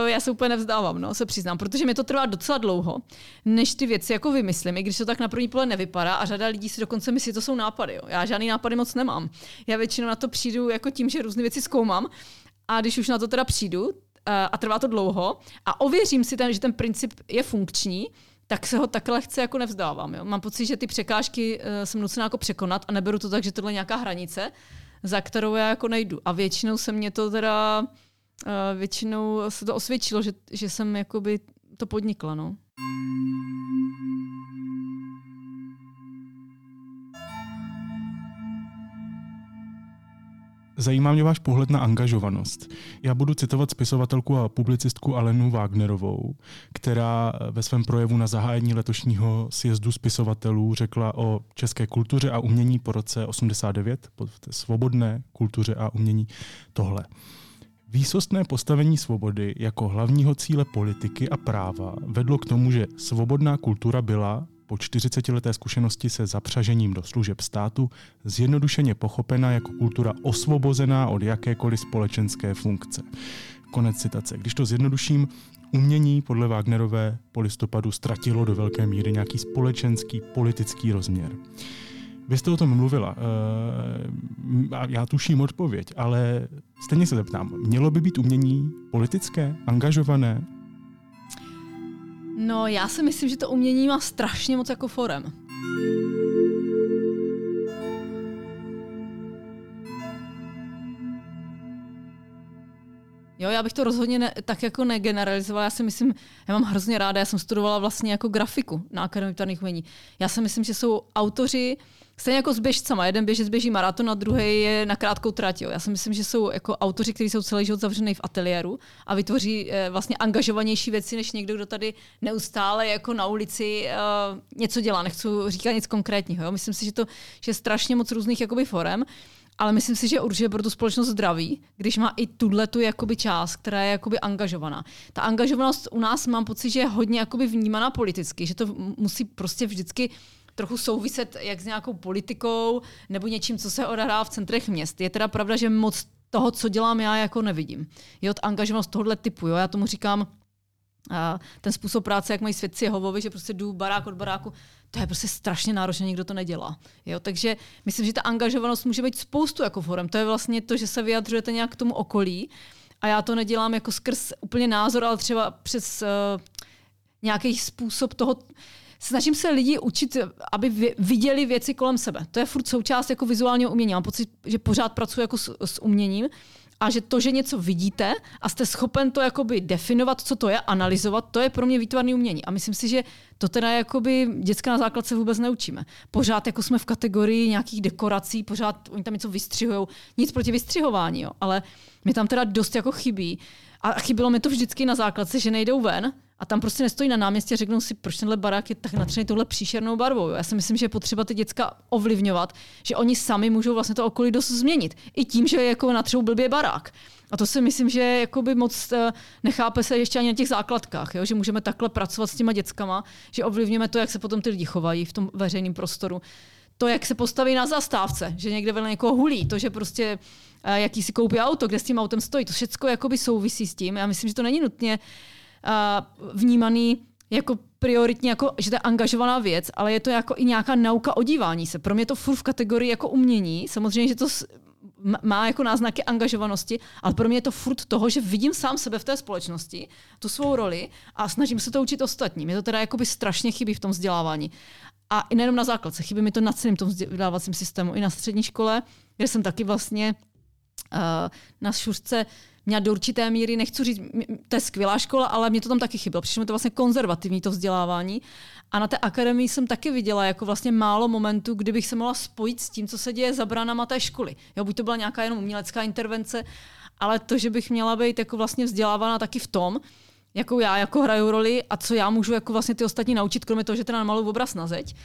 já se úplně nevzdávám, no, se přiznám, protože mi to trvá docela dlouho, než ty věci jako vymyslím, i když to tak na první pohled nevypadá a řada lidí si dokonce myslí, že to jsou nápady. Jo. Já žádný nápady moc nemám. Já většinou na to přijdu jako tím, že různé věci zkoumám a když už na to teda přijdu uh, a trvá to dlouho a ověřím si, ten, že ten princip je funkční, tak se ho takhle lehce jako nevzdávám. Jo. Mám pocit, že ty překážky uh, jsem nucená jako překonat a neberu to tak, že tohle je nějaká hranice, za kterou já jako nejdu. A většinou se mě to teda, uh, většinou se to osvědčilo, že, že jsem jakoby to podnikla, no. Zajímá mě váš pohled na angažovanost. Já budu citovat spisovatelku a publicistku Alenu Wagnerovou, která ve svém projevu na zahájení letošního sjezdu spisovatelů řekla o české kultuře a umění po roce 89, po té svobodné kultuře a umění tohle. Výsostné postavení svobody jako hlavního cíle politiky a práva vedlo k tomu, že svobodná kultura byla po 40-leté zkušenosti se zapřažením do služeb státu zjednodušeně pochopena jako kultura osvobozená od jakékoliv společenské funkce. Konec citace. Když to zjednoduším, umění podle Wagnerové po listopadu ztratilo do velké míry nějaký společenský, politický rozměr. Vy jste o tom mluvila, uh, já tuším odpověď, ale stejně se zeptám, mělo by být umění politické, angažované, No, já si myslím, že to umění má strašně moc jako forem. Jo, já bych to rozhodně ne, tak jako negeneralizovala. Já si myslím, já mám hrozně ráda, já jsem studovala vlastně jako grafiku na Akademii umění. Já si myslím, že jsou autoři, Stejně jako s běžcama. Jeden běžec běží maraton a druhý je na krátkou trať. Jo. Já si myslím, že jsou jako autoři, kteří jsou celý život zavřený v ateliéru a vytvoří eh, vlastně angažovanější věci, než někdo, kdo tady neustále jako na ulici eh, něco dělá. Nechci říkat nic konkrétního. Jo. Myslím si, že to že je strašně moc různých jakoby forem. Ale myslím si, že určitě pro tu společnost zdraví, když má i tuhle tu jakoby část, která je jakoby angažovaná. Ta angažovanost u nás mám pocit, že je hodně jakoby vnímaná politicky, že to musí prostě vždycky trochu souviset jak s nějakou politikou nebo něčím, co se odehrává v centrech měst. Je teda pravda, že moc toho, co dělám já, jako nevidím. Je od angažovanost tohohle typu. Jo? Já tomu říkám a ten způsob práce, jak mají svědci Jehovovi, že prostě jdu barák od baráku, to je prostě strašně náročné, nikdo to nedělá. Jo? Takže myslím, že ta angažovanost může být spoustu jako forem. To je vlastně to, že se vyjadřujete nějak k tomu okolí a já to nedělám jako skrz úplně názor, ale třeba přes uh, nějaký způsob toho, snažím se lidi učit, aby viděli věci kolem sebe. To je furt součást jako vizuálního umění. Mám pocit, že pořád pracuji jako s, s uměním a že to, že něco vidíte a jste schopen to jakoby definovat, co to je, analyzovat, to je pro mě výtvarné umění. A myslím si, že to teda jakoby děcka na základce vůbec neučíme. Pořád jako jsme v kategorii nějakých dekorací, pořád oni tam něco vystřihují. Nic proti vystřihování, jo, ale mi tam teda dost jako chybí. A chybilo mi to vždycky na základce, že nejdou ven a tam prostě nestojí na náměstí a řeknou si, proč tenhle barák je tak natřený tohle příšernou barvou. Já si myslím, že je potřeba ty děcka ovlivňovat, že oni sami můžou vlastně to okolí dost změnit. I tím, že jako natřou blbě barák. A to si myslím, že jakoby moc eh, nechápe se ještě ani na těch základkách, jo? že můžeme takhle pracovat s těma dětskama, že ovlivňujeme to, jak se potom ty lidi chovají v tom veřejném prostoru. To, jak se postaví na zastávce, že někde vedle někoho hulí, to, že prostě eh, jaký si koupí auto, kde s tím autem stojí, to všechno souvisí s tím. Já myslím, že to není nutně vnímaný jako prioritně, jako, že to je angažovaná věc, ale je to jako i nějaká nauka o dívání se. Pro mě to furt v kategorii jako umění. Samozřejmě, že to má jako náznaky angažovanosti, ale pro mě je to furt toho, že vidím sám sebe v té společnosti, tu svou roli a snažím se to učit ostatním. Mě to teda jakoby strašně chybí v tom vzdělávání. A i nejenom na základce, chybí mi to na celém tom vzdělávacím systému, i na střední škole, kde jsem taky vlastně uh, na šuřce měla do určité míry, nechci říct, to je skvělá škola, ale mě to tam taky chybělo. Přišlo mi to vlastně konzervativní, to vzdělávání. A na té akademii jsem taky viděla jako vlastně málo momentů, kdybych se mohla spojit s tím, co se děje za branama té školy. Jo, buď to byla nějaká jenom umělecká intervence, ale to, že bych měla být jako vlastně vzdělávána taky v tom, jakou já jako hraju roli a co já můžu jako vlastně ty ostatní naučit, kromě toho, že teda namalu obraz na zeď,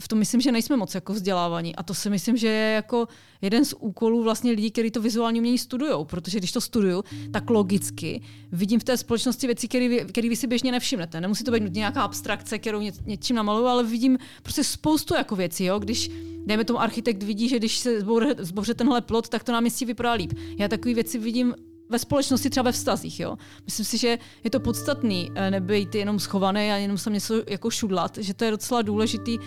v tom myslím, že nejsme moc jako vzdělávaní. A to si myslím, že je jako jeden z úkolů vlastně lidí, kteří to vizuální umění studují. Protože když to studuju, tak logicky vidím v té společnosti věci, které vy si běžně nevšimnete. Nemusí to být nutně nějaká abstrakce, kterou ně, něčím namaluju, ale vidím prostě spoustu jako věcí. Jo? Když dejme tomu architekt vidí, že když se zboře, zboře tenhle plot, tak to náměstí vypadá líp. Já takové věci vidím ve společnosti, třeba ve vztazích. Jo? Myslím si, že je to podstatný eh, nebejt jenom schovaný a jenom sem něco jako šudlat, že to je docela důležitý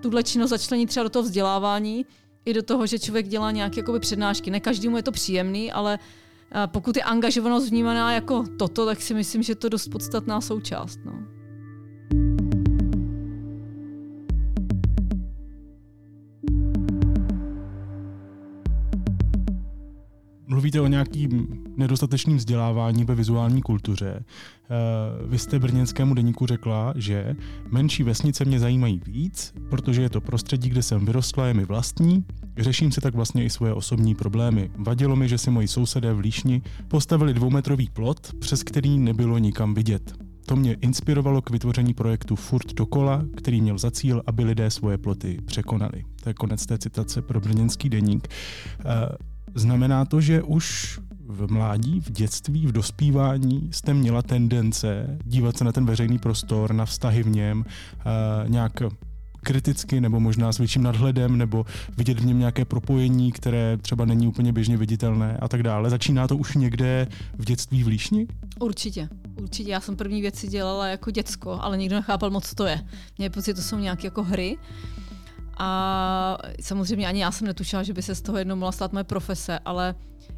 tuhle činnost začlenit třeba do toho vzdělávání, i do toho, že člověk dělá nějaké jakoby, přednášky. Ne každému je to příjemný, ale eh, pokud je angažovanost vnímaná jako toto, tak si myslím, že to je dost podstatná součást. No. Mluvíte o nějakým nedostatečným vzdělávání ve vizuální kultuře. Eh, vy jste brněnskému deníku řekla, že menší vesnice mě zajímají víc, protože je to prostředí, kde jsem vyrostla, je mi vlastní. Řeším si tak vlastně i svoje osobní problémy. Vadilo mi, že si moji sousedé v Líšni postavili dvoumetrový plot, přes který nebylo nikam vidět. To mě inspirovalo k vytvoření projektu Furt dokola, který měl za cíl, aby lidé svoje ploty překonali. To je konec té citace pro brněnský deník. Znamená to, že už v mládí, v dětství, v dospívání jste měla tendence dívat se na ten veřejný prostor, na vztahy v něm, uh, nějak kriticky nebo možná s větším nadhledem nebo vidět v něm nějaké propojení, které třeba není úplně běžně viditelné a tak dále. Začíná to už někde v dětství v Líšni? Určitě. Určitě. Já jsem první věci dělala jako děcko, ale nikdo nechápal moc, co to je. Mě pocit, to jsou nějaké jako hry. A samozřejmě ani já jsem netušila, že by se z toho jednou mohla stát moje profese, ale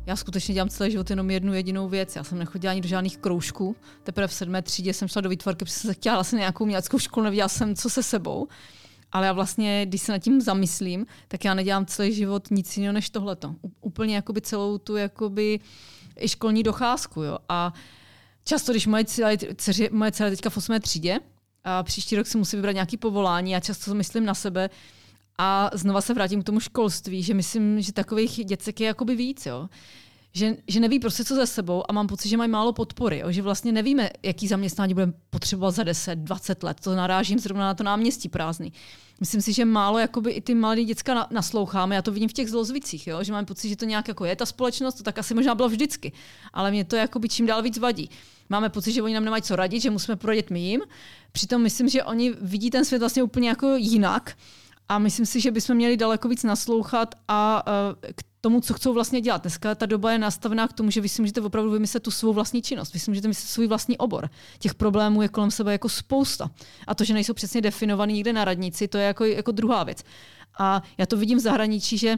já skutečně dělám celý život jenom jednu jedinou věc. Já jsem nechodila ani do žádných kroužků. Teprve v sedmé třídě jsem šla do výtvarky, protože jsem se chtěla vlastně nějakou uměleckou školu, nevěděla jsem, co se sebou. Ale já vlastně, když se nad tím zamyslím, tak já nedělám celý život nic jiného než tohleto. Úplně jakoby celou tu jakoby i školní docházku. Jo. A často, když moje dceři, moje dcera teďka v 8. třídě, a příští rok si musí vybrat nějaký povolání, já často myslím na sebe, a znova se vrátím k tomu školství, že myslím, že takových děcek je jakoby víc, jo. Že, že neví prostě co za sebou a mám pocit, že mají málo podpory, jo. že vlastně nevíme, jaký zaměstnání budeme potřebovat za 10, 20 let. To narážím zrovna na to náměstí prázdný. Myslím si, že málo jakoby i ty malé děcka nasloucháme. Já to vidím v těch zlozvicích, jo? že mám pocit, že to nějak jako je ta společnost, to tak asi možná bylo vždycky. Ale mě to jakoby čím dál víc vadí. Máme pocit, že oni nám nemají co radit, že musíme poradit my jim. Přitom myslím, že oni vidí ten svět vlastně úplně jako jinak a myslím si, že bychom měli daleko víc naslouchat a uh, k tomu, co chcou vlastně dělat. Dneska ta doba je nastavená k tomu, že vy si můžete opravdu vymyslet tu svou vlastní činnost. Vy si můžete vymyslet svůj vlastní obor. Těch problémů je kolem sebe jako spousta. A to, že nejsou přesně definovaný někde na radnici, to je jako, jako druhá věc. A já to vidím v zahraničí, že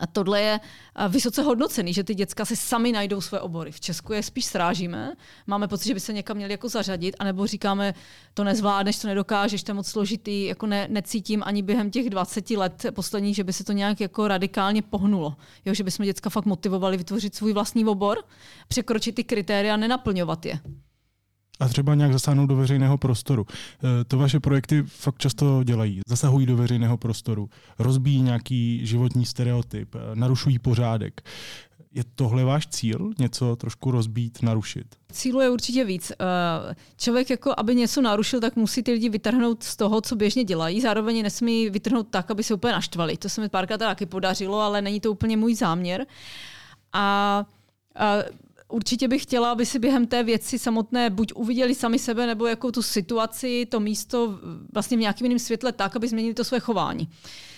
a tohle je vysoce hodnocený, že ty děcka si sami najdou své obory. V Česku je spíš srážíme, máme pocit, že by se někam měli jako zařadit, anebo říkáme, to nezvládneš, to nedokážeš, to je moc složitý, jako ne, necítím ani během těch 20 let posledních, že by se to nějak jako radikálně pohnulo. Jo, že bychom děcka fakt motivovali vytvořit svůj vlastní obor, překročit ty kritéria, nenaplňovat je a třeba nějak zasáhnout do veřejného prostoru. E, to vaše projekty fakt často dělají. Zasahují do veřejného prostoru, rozbíjí nějaký životní stereotyp, e, narušují pořádek. Je tohle váš cíl? Něco trošku rozbít, narušit? Cílu je určitě víc. E, člověk, jako aby něco narušil, tak musí ty lidi vytrhnout z toho, co běžně dělají. Zároveň nesmí vytrhnout tak, aby se úplně naštvali. To se mi párkrát taky podařilo, ale není to úplně můj záměr. A, a určitě bych chtěla, aby si během té věci samotné buď uviděli sami sebe, nebo jako tu situaci, to místo vlastně v nějakém jiném světle tak, aby změnili to své chování.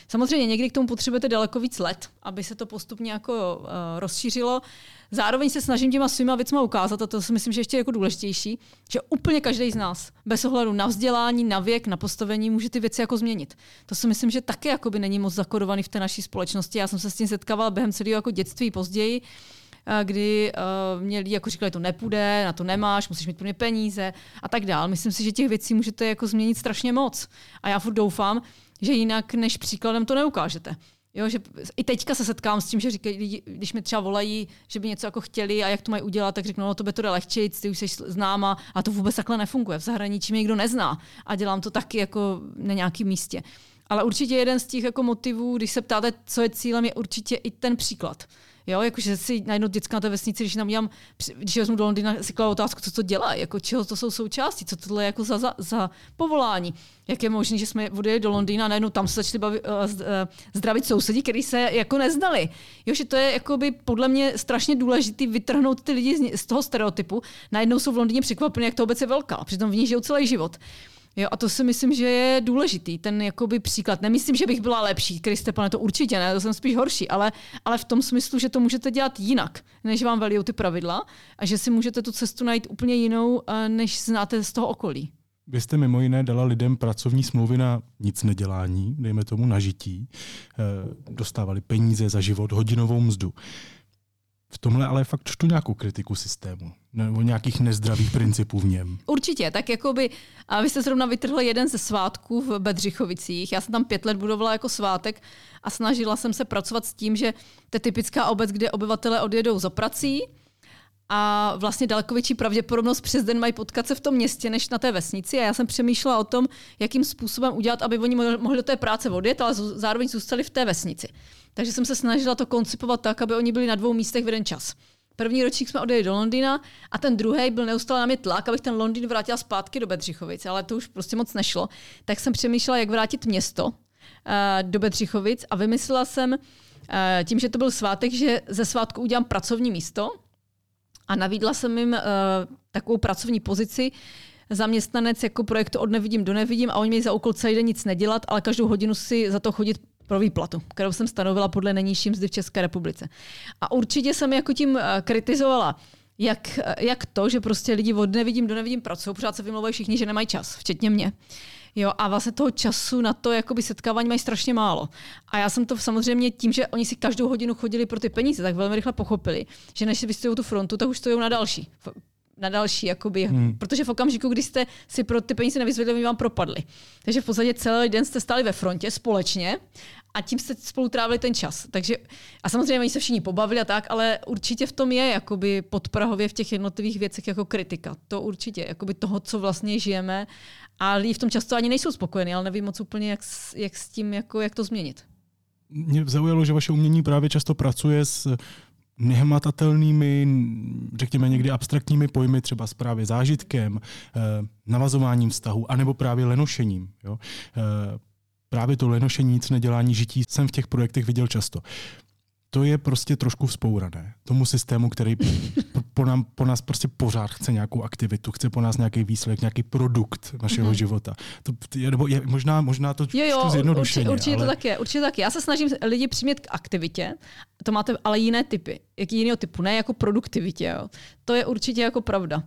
Samozřejmě někdy k tomu potřebujete daleko víc let, aby se to postupně jako uh, rozšířilo. zároveň se snažím těma svýma věcma ukázat, a to si myslím, že ještě jako důležitější, že úplně každý z nás, bez ohledu na vzdělání, na věk, na postavení, může ty věci jako změnit. To si myslím, že taky jakoby není moc zakodovaný v té naší společnosti. Já jsem se s tím setkávala během celého jako dětství později, kdy uh, mě lidi jako říkali, to nepůjde, na to nemáš, musíš mít pro ně peníze a tak dál. Myslím si, že těch věcí můžete jako změnit strašně moc. A já furt doufám, že jinak než příkladem to neukážete. Jo, že i teďka se setkám s tím, že říkají, když mi třeba volají, že by něco jako chtěli a jak to mají udělat, tak řeknu, no to by to lehčit, ty už jsi známa a to vůbec takhle nefunguje. V zahraničí mě nikdo nezná a dělám to taky jako na nějakém místě. Ale určitě jeden z těch jako motivů, když se ptáte, co je cílem, je určitě i ten příklad. Jo, jakože si najednou děcka na té vesnici, když nám když vezmu do Londýna, si kladu otázku, co to dělá, jako čeho to jsou součástí, co tohle je jako za, za, za povolání. Jak je možné, že jsme odjeli do Londýna a najednou tam se začali bavit, uh, zdravit sousedí, kteří se jako neznali. Jo, že to je jakoby podle mě strašně důležité vytrhnout ty lidi z, z toho stereotypu. Najednou jsou v Londýně překvapení, jak to obec je velká, přitom v ní žijou celý život. Jo, a to si myslím, že je důležitý, ten jakoby příklad. Nemyslím, že bych byla lepší, Kristepane, to určitě ne, to jsem spíš horší, ale, ale v tom smyslu, že to můžete dělat jinak, než vám velí ty pravidla a že si můžete tu cestu najít úplně jinou, eh, než znáte z toho okolí. Vy jste mimo jiné dala lidem pracovní smlouvy na nic nedělání, dejme tomu na žití, eh, dostávali peníze za život, hodinovou mzdu. V tomhle ale fakt čtu nějakou kritiku systému nebo nějakých nezdravých principů v něm. Určitě, tak jakoby, a vy jste zrovna vytrhli jeden ze svátků v Bedřichovicích. Já jsem tam pět let budovala jako svátek a snažila jsem se pracovat s tím, že to je typická obec, kde obyvatele odjedou za prací, a vlastně daleko větší pravděpodobnost přes den mají potkat se v tom městě, než na té vesnici. A já jsem přemýšlela o tom, jakým způsobem udělat, aby oni mohli do té práce odjet, ale zároveň zůstali v té vesnici. Takže jsem se snažila to koncipovat tak, aby oni byli na dvou místech v jeden čas. První ročník jsme odjeli do Londýna a ten druhý byl neustále na mě tlak, abych ten Londýn vrátila zpátky do Bedřichovic, ale to už prostě moc nešlo. Tak jsem přemýšlela, jak vrátit město uh, do Bedřichovic a vymyslela jsem, uh, tím, že to byl svátek, že ze svátku udělám pracovní místo a navídla jsem jim uh, takovou pracovní pozici, zaměstnanec jako projektu od nevidím do nevidím a oni mi za úkol celý den nic nedělat, ale každou hodinu si za to chodit pro výplatu, kterou jsem stanovila podle nejnižší mzdy v České republice. A určitě jsem jako tím eh, kritizovala jak, eh, jak to, že prostě lidi od nevidím do nevidím pracují, pořád se vymlouvají všichni, že nemají čas, včetně mě. Jo, a vlastně toho času na to jakoby setkávání mají strašně málo. A já jsem to samozřejmě tím, že oni si každou hodinu chodili pro ty peníze, tak velmi rychle pochopili, že než si vystojí tu frontu, tak už stojí na další na další, jakoby, hmm. protože v okamžiku, kdy jste si pro ty peníze nevyzvedli, oni vám propadli. Takže v podstatě celý den jste stali ve frontě společně a tím jste spolu trávili ten čas. Takže, a samozřejmě oni se všichni pobavili a tak, ale určitě v tom je jakoby podprahově v těch jednotlivých věcech jako kritika. To určitě, jakoby toho, co vlastně žijeme. A lidi v tom často ani nejsou spokojení, ale nevím moc úplně, jak, jak s tím, jako, jak to změnit. Mě zaujalo, že vaše umění právě často pracuje s nehmatatelnými, řekněme někdy abstraktními pojmy, třeba s právě zážitkem, eh, navazováním vztahu, anebo právě lenošením. Jo? Eh, právě to lenošení, nic nedělání, žití jsem v těch projektech viděl často to je prostě trošku vzpourané. Tomu systému, který po, nám, po nás prostě pořád chce nějakou aktivitu, chce po nás nějaký výsledek, nějaký produkt našeho mm-hmm. života. To je, nebo je, možná, možná to jo, jo, zjednodušeně. Určitě, určitě ale... to tak je, určitě tak je. Já se snažím lidi přimět k aktivitě, to máte ale jiné typy, jaký jiného typu, ne jako produktivitě. Jo. To je určitě jako pravda. Uh,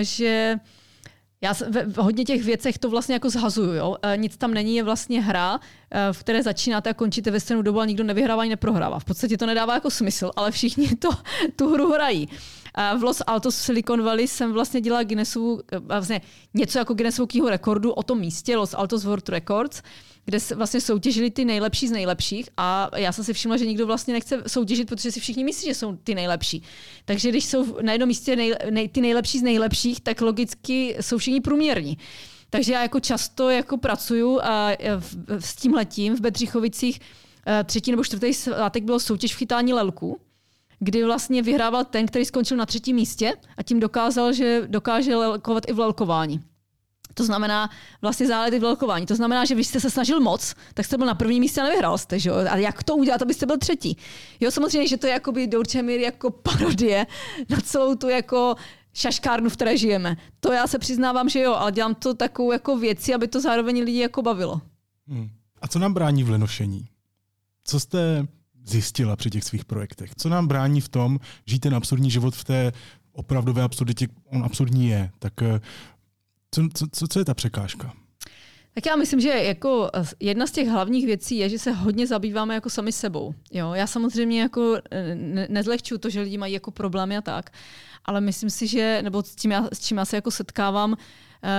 že já v hodně těch věcech to vlastně jako zhazuju. Jo? E, nic tam není, je vlastně hra, e, v které začínáte a končíte ve stejnou dobu a nikdo nevyhrává ani neprohrává. V podstatě to nedává jako smysl, ale všichni to, tu hru hrají. E, v Los Altos Silicon Valley jsem vlastně dělala Guinnessovu, vlastně něco jako Guinnessovu knihu rekordu o tom místě, Los Altos World Records, kde vlastně soutěžili ty nejlepší z nejlepších a já jsem si všimla, že nikdo vlastně nechce soutěžit, protože si všichni myslí, že jsou ty nejlepší. Takže když jsou na jednom místě nej, nej, ty nejlepší z nejlepších, tak logicky jsou všichni průměrní. Takže já jako často jako pracuju a s tím letím v Bedřichovicích třetí nebo čtvrtý svátek bylo soutěž v chytání lelku, kdy vlastně vyhrával ten, který skončil na třetím místě a tím dokázal, že dokáže lelkovat i v lelkování. To znamená vlastně zálety v velkování. To znamená, že když jste se snažil moc, tak jste byl na prvním místě a nevyhrál jste. Že jo? A jak to udělat, abyste byl třetí? Jo, samozřejmě, že to je jakoby do určité míry jako parodie na celou tu jako šaškárnu, v které žijeme. To já se přiznávám, že jo, ale dělám to takovou jako věci, aby to zároveň lidi jako bavilo. Hmm. A co nám brání v lenošení? Co jste zjistila při těch svých projektech? Co nám brání v tom žít ten absurdní život v té opravdové absurditě? On absurdní je. Tak eh, co, co, co je ta překážka? Tak já myslím, že jako jedna z těch hlavních věcí je, že se hodně zabýváme jako sami sebou. Jo? Já samozřejmě jako ne- nezlehčuju to, že lidi mají jako problémy a tak, ale myslím si, že, nebo s čím já, s čím já se jako setkávám,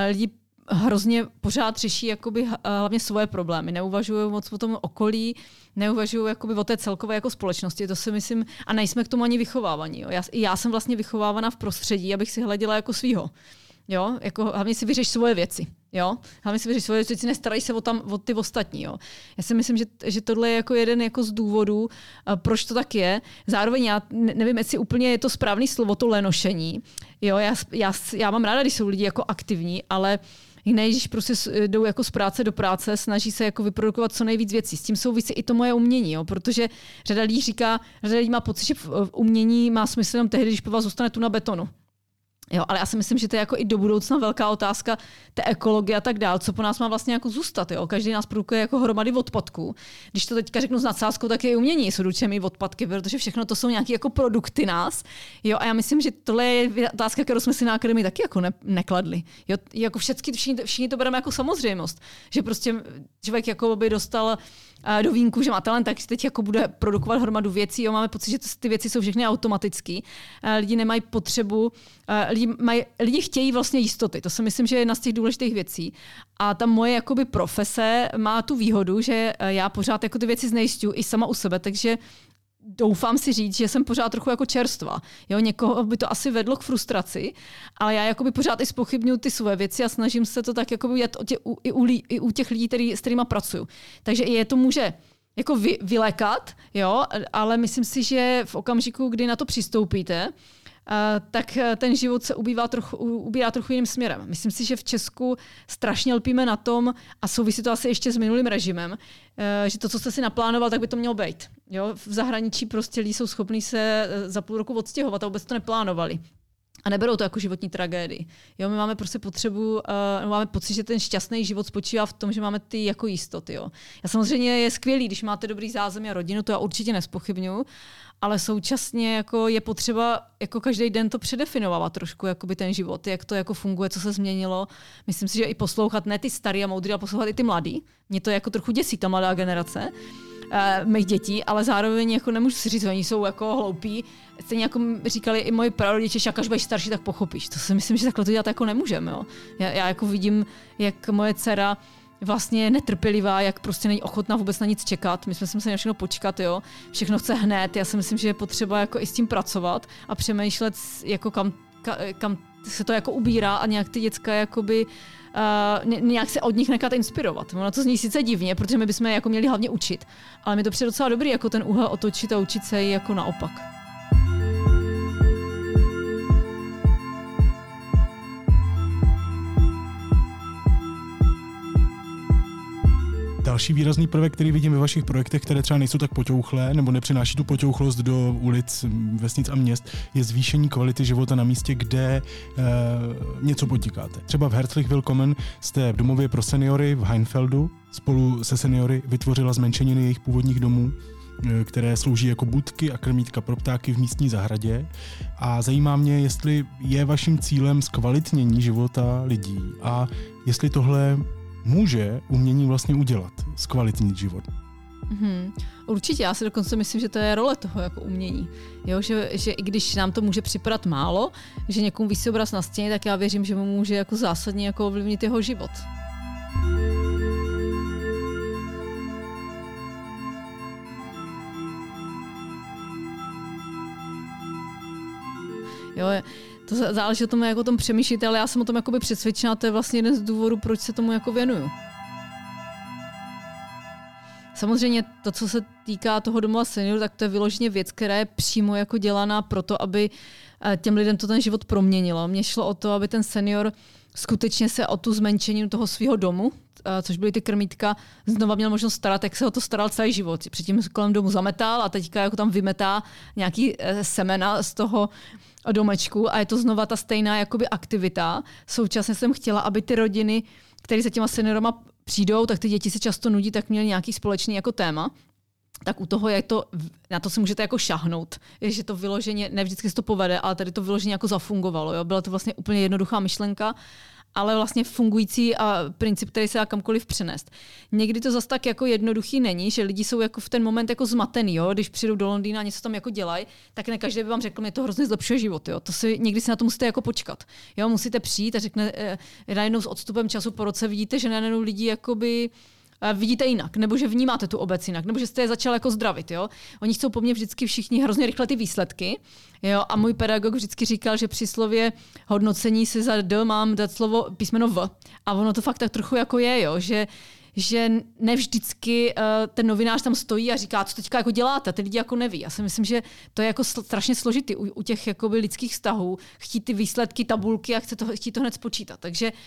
lidi hrozně pořád řeší jakoby hlavně svoje problémy. Neuvažují moc o tom okolí, neuvažují jakoby o té celkové jako společnosti. To si myslím, a nejsme k tomu ani vychovávaní. Jo. Já, já jsem vlastně vychovávána v prostředí, abych si hleděla jako svýho. Jo, jako hlavně si vyřeš svoje věci. Jo? Hlavně si vyřeš svoje věci, nestarají se o, tam, o ty ostatní. Jo? Já si myslím, že, že tohle je jako jeden jako z důvodů, uh, proč to tak je. Zároveň já nevím, jestli úplně je to správný slovo, to lenošení. Jo? Já, já, já mám ráda, když jsou lidi jako aktivní, ale jiné, když prostě jdou jako z práce do práce, snaží se jako vyprodukovat co nejvíc věcí. S tím souvisí i to moje umění, jo? protože řada lidí říká, řada lidí má pocit, že v umění má smysl jenom tehdy, když po vás zůstane tu na betonu. Jo, ale já si myslím, že to je jako i do budoucna velká otázka té ekologie a tak dál, co po nás má vlastně jako zůstat. Jo? Každý nás produkuje jako hromady odpadků. Když to teďka řeknu s nadsázkou, tak je umění jsou ručemi odpadky, protože všechno to jsou nějaké jako produkty nás. Jo, a já myslím, že tohle je otázka, kterou jsme si na akademii taky jako ne, nekladli. Jo, jako všichni, všichni, to bereme jako samozřejmost, že prostě člověk jako by dostal do vínku, že má talent, tak teď jako bude produkovat hromadu věcí. Jo, máme pocit, že ty věci jsou všechny automatické. Lidi nemají potřebu, lidi, mají, lidi chtějí vlastně jistoty. To si myslím, že je jedna z těch důležitých věcí. A ta moje jakoby profese má tu výhodu, že já pořád jako ty věci znejistuju i sama u sebe, takže doufám si říct, že jsem pořád trochu jako čerstva. Jo, někoho by to asi vedlo k frustraci, ale já jakoby pořád i spochybnuju ty své věci a snažím se to tak jakoby jet tě, u, i, u, i u těch lidí, který, s kterými pracuju. Takže je to může jako vy, vylekat, jo, ale myslím si, že v okamžiku, kdy na to přistoupíte, tak eh, ten život se ubývá trochu, ubírá trochu jiným směrem. Myslím si, že v Česku strašně lpíme na tom, a souvisí to asi ještě s minulým režimem, eh, že to, co jste si naplánoval, tak by to mělo být. Jo? V zahraničí prostě lidi jsou schopní se eh, za půl roku odstěhovat a vůbec to neplánovali. A neberou to jako životní tragédii. Jo, my máme prostě potřebu, uh, máme pocit, že ten šťastný život spočívá v tom, že máme ty jako jistoty. Jo. Já samozřejmě je skvělý, když máte dobrý zázemí a rodinu, to já určitě nespochybnuju, ale současně jako je potřeba jako každý den to předefinovat trošku, jakoby ten život, jak to jako funguje, co se změnilo. Myslím si, že i poslouchat ne ty starý a moudrý, ale poslouchat i ty mladý. Mě to jako trochu děsí, ta mladá generace uh, mých dětí, ale zároveň jako nemůžu si říct, oni jsou jako hloupí. Stejně jako říkali i moji prarodiče, že až budeš starší, tak pochopíš. To si myslím, že takhle to dělat jako nemůžeme. Já, já jako vidím, jak moje dcera vlastně netrpělivá, jak prostě není ochotná vůbec na nic čekat. My jsme si museli na všechno počkat, jo. Všechno chce hned. Já si myslím, že je potřeba jako i s tím pracovat a přemýšlet, jako kam, kam se to jako ubírá a nějak ty děcka jakoby uh, nějak se od nich nechat inspirovat. Ono to zní sice divně, protože my bychom jako měli hlavně učit, ale mi to přijde docela dobrý, jako ten úhel otočit a učit se jako naopak. Další výrazný prvek, který vidím ve vašich projektech, které třeba nejsou tak poťouchlé nebo nepřináší tu poťouchlost do ulic, vesnic a měst, je zvýšení kvality života na místě, kde e, něco podnikáte. Třeba v Herzlich Willkommen jste v domově pro seniory v Heinfeldu spolu se seniory vytvořila zmenšeniny jejich původních domů eh, které slouží jako budky a krmítka pro ptáky v místní zahradě. A zajímá mě, jestli je vaším cílem zkvalitnění života lidí a jestli tohle může umění vlastně udělat, zkvalitnit život. Mm-hmm. Určitě, já si dokonce myslím, že to je role toho jako umění. Jo, že, že i když nám to může připadat málo, že někomu vysí obraz na stěně, tak já věřím, že mu může jako zásadně jako ovlivnit jeho život. Jo, to záleží o tom, jak o tom přemýšlíte, ale já jsem o tom jakoby přesvědčena, to je vlastně jeden z důvodů, proč se tomu jako věnuju. Samozřejmě to, co se týká toho domova senior, tak to je vyloženě věc, která je přímo jako dělaná proto, aby eh, těm lidem to ten život proměnilo. Mně šlo o to, aby ten senior skutečně se o tu zmenšení toho svého domu, eh, což byly ty krmítka, znova měl možnost starat, jak se o to staral celý život. Předtím kolem domu zametal a teďka jako tam vymetá nějaký eh, semena z toho domečku a je to znova ta stejná jakoby aktivita. Současně jsem chtěla, aby ty rodiny, které se těma seniorama přijdou, tak ty děti se často nudí, tak měly nějaký společný jako téma. tak u toho je to, na to si můžete jako šahnout, že to vyloženě, ne vždycky se to povede, ale tady to vyloženě jako zafungovalo. Jo? Byla to vlastně úplně jednoduchá myšlenka ale vlastně fungující a princip, který se dá kamkoliv přenést. Někdy to zase tak jako jednoduchý není, že lidi jsou jako v ten moment jako zmatený, jo? když přijdou do Londýna a něco tam jako dělají, tak ne každý by vám řekl, mě to hrozně zlepšuje život. Jo? To si, někdy si na to musíte jako počkat. Jo? Musíte přijít a řekne, eh, najednou s odstupem času po roce vidíte, že najednou lidi jakoby vidíte jinak, nebo že vnímáte tu obec jinak, nebo že jste je začal jako zdravit. Jo? Oni chcou po mně vždycky všichni hrozně rychle ty výsledky. Jo? A můj pedagog vždycky říkal, že při slově hodnocení si za D mám dát slovo písmeno V. A ono to fakt tak trochu jako je, jo? že že ne vždycky uh, ten novinář tam stojí a říká, co teďka jako děláte, ty lidi jako neví. Já si myslím, že to je jako strašně složitý u, u těch jakoby lidských vztahů, chtít ty výsledky, tabulky a chce to, chtít to hned spočítat. Takže uh,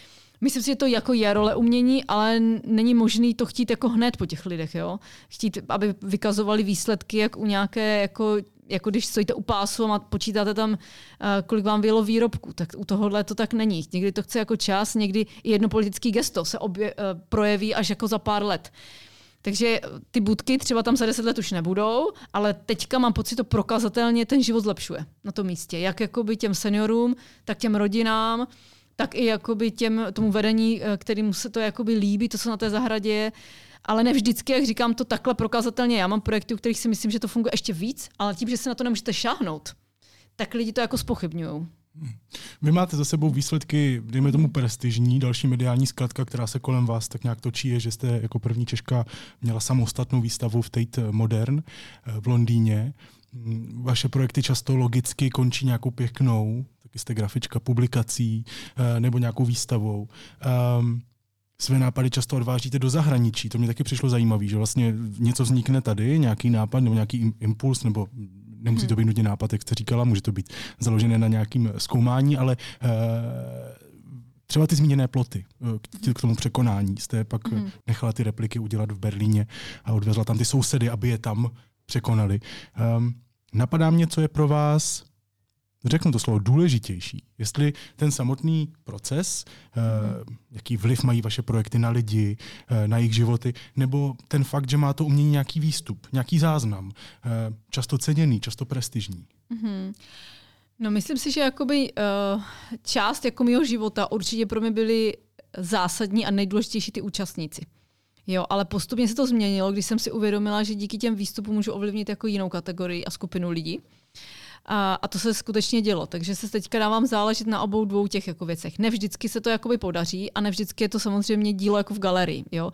Myslím si, že to jako je role umění, ale není možný to chtít jako hned po těch lidech, jo? Chtít, aby vykazovali výsledky jak u nějaké, jako, jako když stojíte u pásu a počítáte tam, uh, kolik vám bylo výrobku, tak u tohohle to tak není. Někdy to chce jako čas, někdy i jedno politický gesto se obje, uh, projeví až jako za pár let. Takže ty budky třeba tam za deset let už nebudou, ale teďka mám pocit, to prokazatelně ten život zlepšuje na tom místě. Jak jakoby těm seniorům, tak těm rodinám, tak i jakoby těm, tomu vedení, eh, kterým se to jakoby líbí, to, co na té zahradě je. Ale ne vždycky, jak říkám, to takhle prokazatelně. Já mám projekty, u kterých si myslím, že to funguje ještě víc, ale tím, že se na to nemůžete šáhnout, tak lidi to jako spochybňují. Vy máte za sebou výsledky, dejme tomu prestižní, další mediální skladka, která se kolem vás tak nějak točí, je, že jste jako první Češka měla samostatnou výstavu v Tate Modern eh, v Londýně. Mm, vaše projekty často logicky končí nějakou pěknou, jste grafička publikací eh, nebo nějakou výstavou. Um, své nápady často odvážíte do zahraničí. To mě taky přišlo zajímavé, že vlastně něco vznikne tady, nějaký nápad nebo nějaký impuls, nebo nemusí to hmm. být nutně nápad, jak jste říkala, může to být založené na nějakým zkoumání, ale uh, třeba ty zmíněné ploty k tomu překonání. Jste pak hmm. nechala ty repliky udělat v Berlíně a odvezla tam ty sousedy, aby je tam překonali. Um, napadá mě, co je pro vás řeknu to slovo, důležitější. Jestli ten samotný proces, mm. jaký vliv mají vaše projekty na lidi, eh, na jejich životy, nebo ten fakt, že má to umění nějaký výstup, nějaký záznam, eh, často ceněný, často prestižní. Mm-hmm. No myslím si, že jakoby uh, část jako mého života určitě pro mě byly zásadní a nejdůležitější ty účastníci. Jo, ale postupně se to změnilo, když jsem si uvědomila, že díky těm výstupům můžu ovlivnit jako jinou kategorii a skupinu lidí. A, a to se skutečně dělo. Takže se teďka dávám záležet na obou dvou těch jako věcech. Ne vždycky se to jakoby podaří a ne vždycky je to samozřejmě dílo jako v galerii. Jo?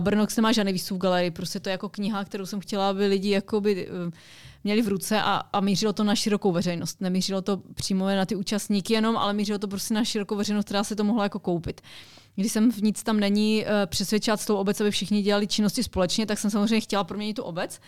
Brnox nemá žádný výstup v galerii, prostě to je jako kniha, kterou jsem chtěla, aby lidi jakoby eh, měli v ruce a, a mířilo to na širokou veřejnost. Nemířilo to přímo na ty účastníky jenom, ale mířilo to prostě na širokou veřejnost, která se to mohla jako koupit. Když jsem v nic tam není uh, přesvědčovat s tou obec, aby všichni dělali činnosti společně, tak jsem samozřejmě chtěla proměnit tu obec.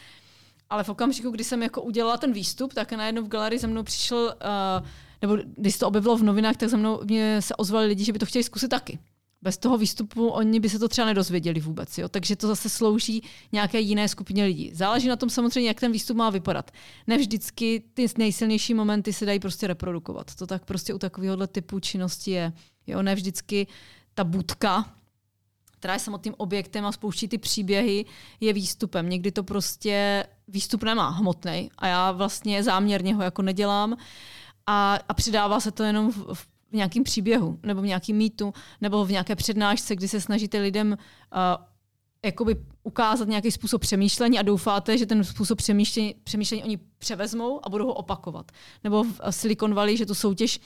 Ale v okamžiku, kdy jsem jako udělala ten výstup, tak najednou v galerii za mnou přišel, uh, nebo když se to objevilo v novinách, tak za mnou mě se ozvali lidi, že by to chtěli zkusit taky. Bez toho výstupu oni by se to třeba nedozvěděli vůbec. Jo? Takže to zase slouží nějaké jiné skupině lidí. Záleží na tom samozřejmě, jak ten výstup má vypadat. Ne vždycky ty nejsilnější momenty se dají prostě reprodukovat. To tak prostě u takovéhohle typu činnosti je. Jo? Ne vždycky ta budka, která je samotným objektem a spouští ty příběhy, je výstupem. Někdy to prostě výstup nemá hmotný a já vlastně záměrně ho jako nedělám a, a přidává se to jenom v, v nějakým příběhu nebo v nějakým mýtu nebo v nějaké přednášce, kdy se snažíte lidem uh, jakoby ukázat nějaký způsob přemýšlení a doufáte, že ten způsob přemýšlení, přemýšlení oni převezmou a budou ho opakovat. Nebo v Silicon Valley, že tu soutěž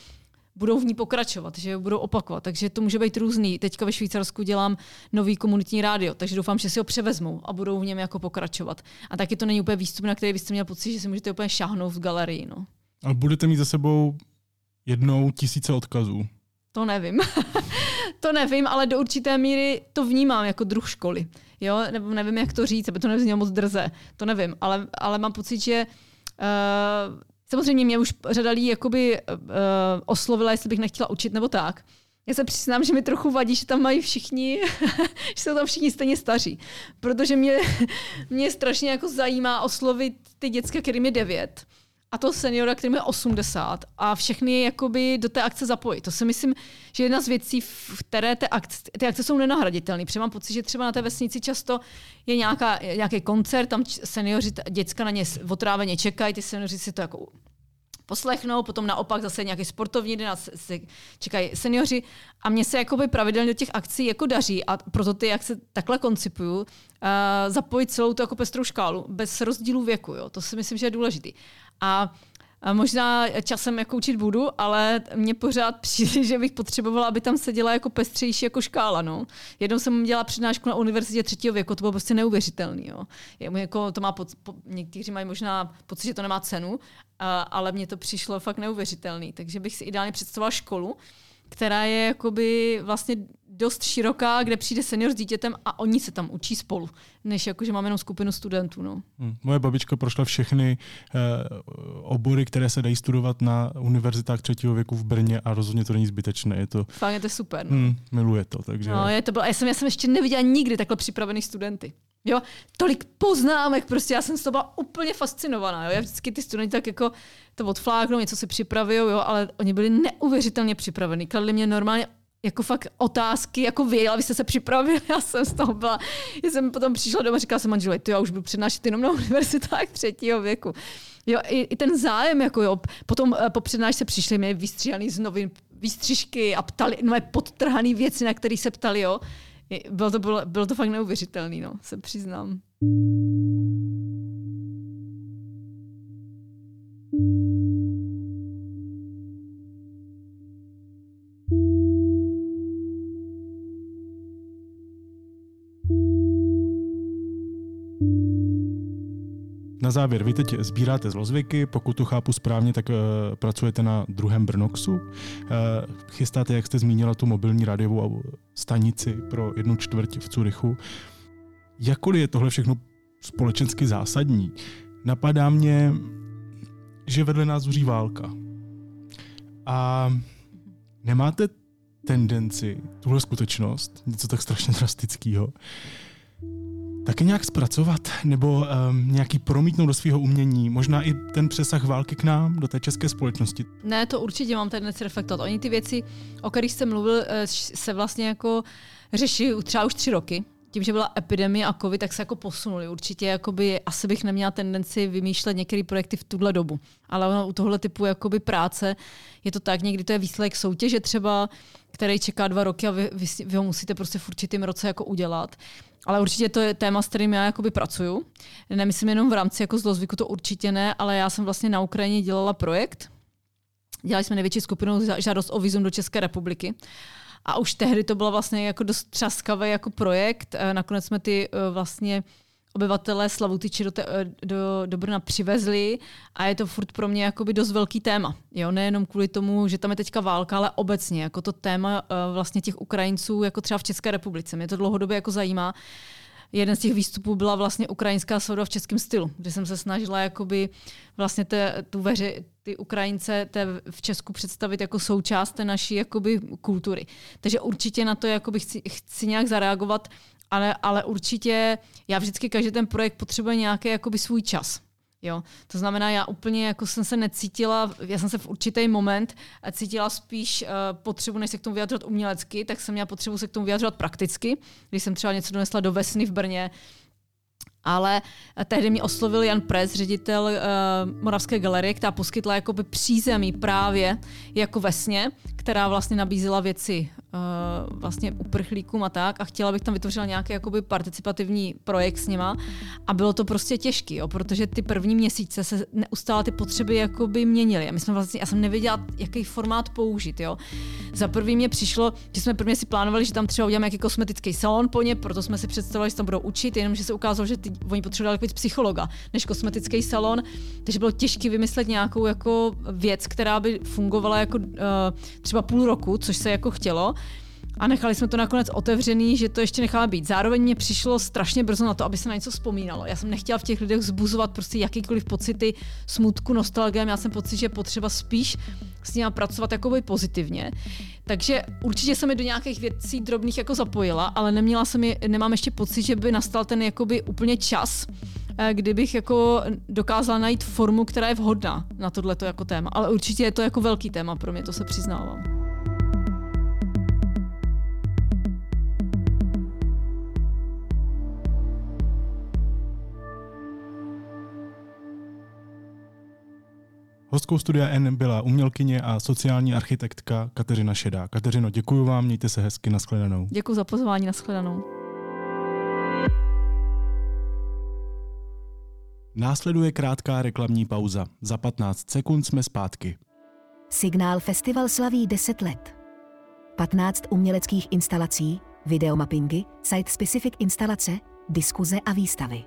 budou v ní pokračovat, že budou opakovat. Takže to může být různý. Teďka ve Švýcarsku dělám nový komunitní rádio, takže doufám, že si ho převezmou a budou v něm jako pokračovat. A taky to není úplně výstup, na který byste měl pocit, že si můžete úplně šáhnout v galerii. No. A budete mít za sebou jednou tisíce odkazů. To nevím. to nevím, ale do určité míry to vnímám jako druh školy. Jo? Nebo nevím, jak to říct, aby to neznělo moc drze. To nevím, ale, ale mám pocit, že uh, Samozřejmě mě už řada lidí jakoby, uh, oslovila, jestli bych nechtěla učit nebo tak. Já se přiznám, že mi trochu vadí, že tam mají všichni, že jsou tam všichni stejně staří. Protože mě, mě strašně jako zajímá oslovit ty děcka, kterým je devět. A to seniora, který je 80 a všechny jakoby do té akce zapojit. To si myslím, že jedna z věcí, v které ty akce, ty akce jsou nenahraditelné. Protože mám pocit, že třeba na té vesnici často je nějaká, nějaký koncert, tam seniori, děcka na ně otráveně čekají, ty seniori si to jako poslechnou, potom naopak zase nějaký sportovní den se čekají seniori a mně se jakoby pravidelně do těch akcí jako daří a proto ty, jak se takhle koncipuju, uh, zapojit celou tu jako pestrou škálu bez rozdílu věku. Jo. To si myslím, že je důležitý. A a možná časem jako učit budu, ale mě pořád přijde, že bych potřebovala, aby tam seděla jako pestřejší jako škála. No. Jednou jsem dělala přednášku na univerzitě třetího věku, to bylo prostě neuvěřitelný. Jo. Je, jako to má pod, po, někteří mají možná pocit, že to nemá cenu, a, ale mně to přišlo fakt neuvěřitelný. Takže bych si ideálně představovala školu, která je jakoby vlastně dost široká, kde přijde senior s dítětem a oni se tam učí spolu, než jako, že máme jenom skupinu studentů. No. Hmm. Moje babička prošla všechny eh, obory, které se dají studovat na univerzitách třetího věku v Brně a rozhodně to není zbytečné. Je to, Fakt je to super. No. Hmm, miluje to. Takže... No, je to bylo, já, jsem, já jsem ještě neviděla nikdy takhle připravený studenty. Jo, tolik poznámek, prostě já jsem z toho byla úplně fascinovaná. Jo? Já vždycky ty studenti tak jako to odfláknou, něco si připraví, jo, ale oni byli neuvěřitelně připravení. Kladli mě normálně jako fakt otázky, jako vy, ale vy jste se připravili, já jsem z toho byla, já jsem potom přišla doma a říkala jsem manželovi, ty já už budu přednášet jenom na univerzitách třetího věku. Jo, i, i ten zájem, jako jo, potom uh, po přednášce přišli mi vystříhaný z novin, výstřižky a ptali, no podtrhaný věci, na které se ptali, jo. Bylo to, bylo, bylo to fakt neuvěřitelný, no, se přiznám. Na závěr, vy teď sbíráte zlozvyky, pokud to chápu správně, tak uh, pracujete na druhém Brnoxu. Uh, chystáte, jak jste zmínila, tu mobilní rádiovou stanici pro jednu čtvrť v Curychu. Jakkoliv je tohle všechno společensky zásadní, napadá mě, že vedle nás zuří válka. A nemáte tendenci, tuhle skutečnost, něco tak strašně drastického, taky nějak zpracovat nebo um, nějaký promítnout do svého umění, možná i ten přesah války k nám, do té české společnosti? Ne, to určitě mám tendenci reflektovat. Oni ty věci, o kterých jsem mluvil, eh, se vlastně jako řeší třeba už tři roky. Tím, že byla epidemie a covid, tak se jako posunuli. Určitě jakoby, asi bych neměla tendenci vymýšlet některé projekty v tuhle dobu. Ale ono, u tohle typu jakoby práce je to tak, někdy to je výsledek soutěže třeba, který čeká dva roky a vy, vy, vy ho musíte prostě v určitém roce jako udělat. Ale určitě to je téma, s kterým já jakoby pracuju. Nemyslím jenom v rámci jako zlozvyku, to určitě ne, ale já jsem vlastně na Ukrajině dělala projekt. Dělali jsme největší skupinu žádost o vizum do České republiky. A už tehdy to bylo vlastně jako dost třaskavý jako projekt. Eh, nakonec jsme ty eh, vlastně obyvatelé Slavutyči do, eh, do, do Brna přivezli a je to furt pro mě jakoby dost velký téma. Jo, nejenom kvůli tomu, že tam je teďka válka, ale obecně jako to téma uh, vlastně těch Ukrajinců jako třeba v České republice. Mě to dlouhodobě jako zajímá. Jeden z těch výstupů byla vlastně ukrajinská souda v českém stylu, kde jsem se snažila jakoby vlastně te, tu veře, ty Ukrajince te v Česku představit jako součást té naší jakoby kultury. Takže určitě na to jakoby chci, chci nějak zareagovat ale, ale určitě já vždycky každý ten projekt potřebuje nějaký jakoby svůj čas. Jo, to znamená, já úplně jako jsem se necítila, já jsem se v určitý moment cítila spíš uh, potřebu, než se k tomu vyjadřovat umělecky, tak jsem měla potřebu se k tomu vyjadřovat prakticky. Když jsem třeba něco donesla do Vesny v Brně, ale tehdy mi oslovil Jan Pres, ředitel uh, Moravské galerie, která poskytla jakoby přízemí právě jako vesně, která vlastně nabízela věci uh, vlastně uprchlíkům a tak. A chtěla bych tam vytvořila nějaký jakoby participativní projekt s nima. A bylo to prostě těžké, jo, protože ty první měsíce se neustále ty potřeby jakoby měnily. A my jsme vlastně, já jsem nevěděla, jaký formát použít, jo. Za prvý mě přišlo, že jsme prvně si plánovali, že tam třeba uděláme jaký kosmetický salon po ně, proto jsme si představovali, že tam budou učit, jenomže se ukázalo, že ty, oni potřebovali víc psychologa než kosmetický salon, takže bylo těžké vymyslet nějakou jako věc, která by fungovala jako uh, třeba půl roku, což se jako chtělo. A nechali jsme to nakonec otevřený, že to ještě necháme být. Zároveň mě přišlo strašně brzo na to, aby se na něco vzpomínalo. Já jsem nechtěla v těch lidech zbuzovat prostě jakýkoliv pocity smutku, nostalgie. Já jsem pocit, že je potřeba spíš s nimi pracovat jakoby pozitivně. Takže určitě jsem mi do nějakých věcí drobných jako zapojila, ale neměla jsem je, nemám ještě pocit, že by nastal ten jakoby úplně čas, eh, kdybych jako dokázala najít formu, která je vhodná na tohleto jako téma. Ale určitě je to jako velký téma pro mě, to se přiznávám. Hostkou studia N byla umělkyně a sociální architektka Kateřina Šedá. Kateřino, děkuji vám, mějte se hezky, nashledanou. Děkuji za pozvání, nashledanou. Následuje krátká reklamní pauza. Za 15 sekund jsme zpátky. Signál Festival slaví 10 let. 15 uměleckých instalací, videomappingy, site-specific instalace, diskuze a výstavy.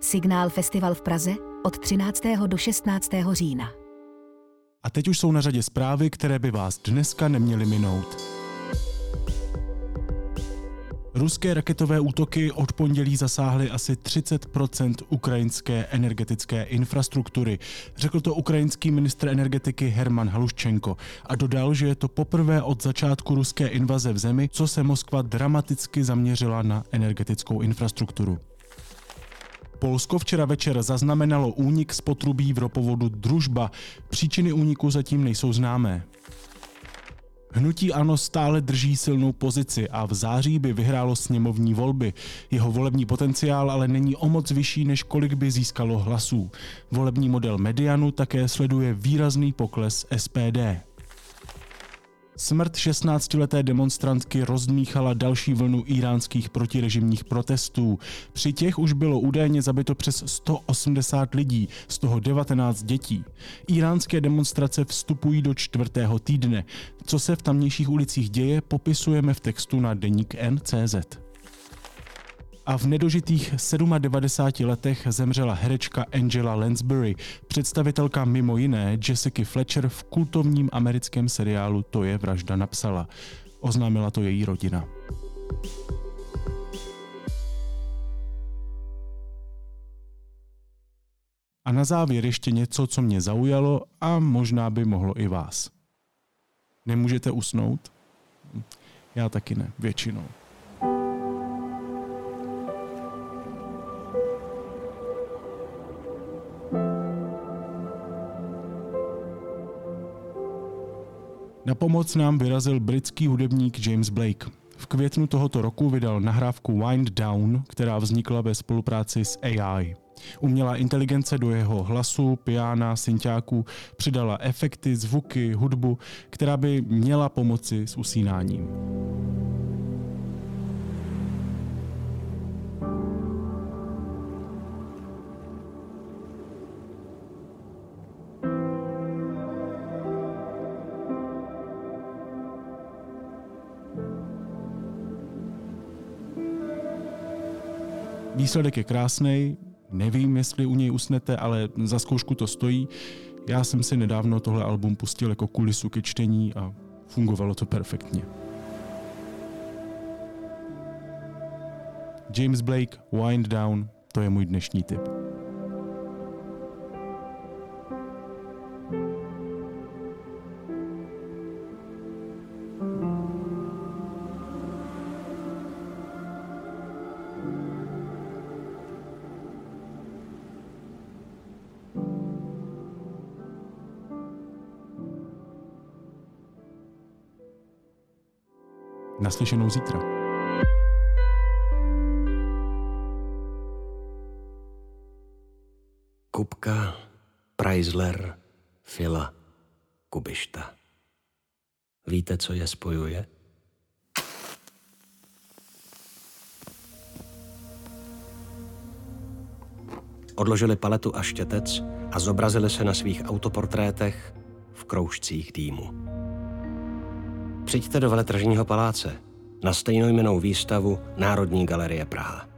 Signál Festival v Praze od 13. do 16. října. A teď už jsou na řadě zprávy, které by vás dneska neměly minout. Ruské raketové útoky od pondělí zasáhly asi 30% ukrajinské energetické infrastruktury, řekl to ukrajinský ministr energetiky Herman Haluščenko a dodal, že je to poprvé od začátku ruské invaze v zemi, co se Moskva dramaticky zaměřila na energetickou infrastrukturu. Polsko včera večer zaznamenalo únik z potrubí v ropovodu Družba. Příčiny úniku zatím nejsou známé. Hnutí ANO stále drží silnou pozici a v září by vyhrálo sněmovní volby. Jeho volební potenciál ale není o moc vyšší, než kolik by získalo hlasů. Volební model Medianu také sleduje výrazný pokles SPD. Smrt 16-leté demonstrantky rozdmíchala další vlnu iránských protirežimních protestů. Při těch už bylo údajně zabito přes 180 lidí, z toho 19 dětí. Iránské demonstrace vstupují do čtvrtého týdne. Co se v tamnějších ulicích děje, popisujeme v textu na deník NCZ a v nedožitých 97 letech zemřela herečka Angela Lansbury, představitelka mimo jiné Jessica Fletcher v kultovním americkém seriálu To je vražda napsala. Oznámila to její rodina. A na závěr ještě něco, co mě zaujalo a možná by mohlo i vás. Nemůžete usnout? Já taky ne, většinou. Na pomoc nám vyrazil britský hudebník James Blake. V květnu tohoto roku vydal nahrávku Wind Down, která vznikla ve spolupráci s AI. Umělá inteligence do jeho hlasu, piana, synťáků přidala efekty, zvuky, hudbu, která by měla pomoci s usínáním. Výsledek je krásný, nevím, jestli u něj usnete, ale za zkoušku to stojí. Já jsem si nedávno tohle album pustil jako kulisu ke čtení a fungovalo to perfektně. James Blake, Wind Down, to je můj dnešní tip. Naslyšenou zítra. Kupka, Preisler, Fila, Kubišta. Víte, co je spojuje? Odložili paletu a štětec a zobrazili se na svých autoportrétech v kroužcích dýmu. Přijďte do veletržního paláce na stejnojmenou výstavu Národní galerie Praha.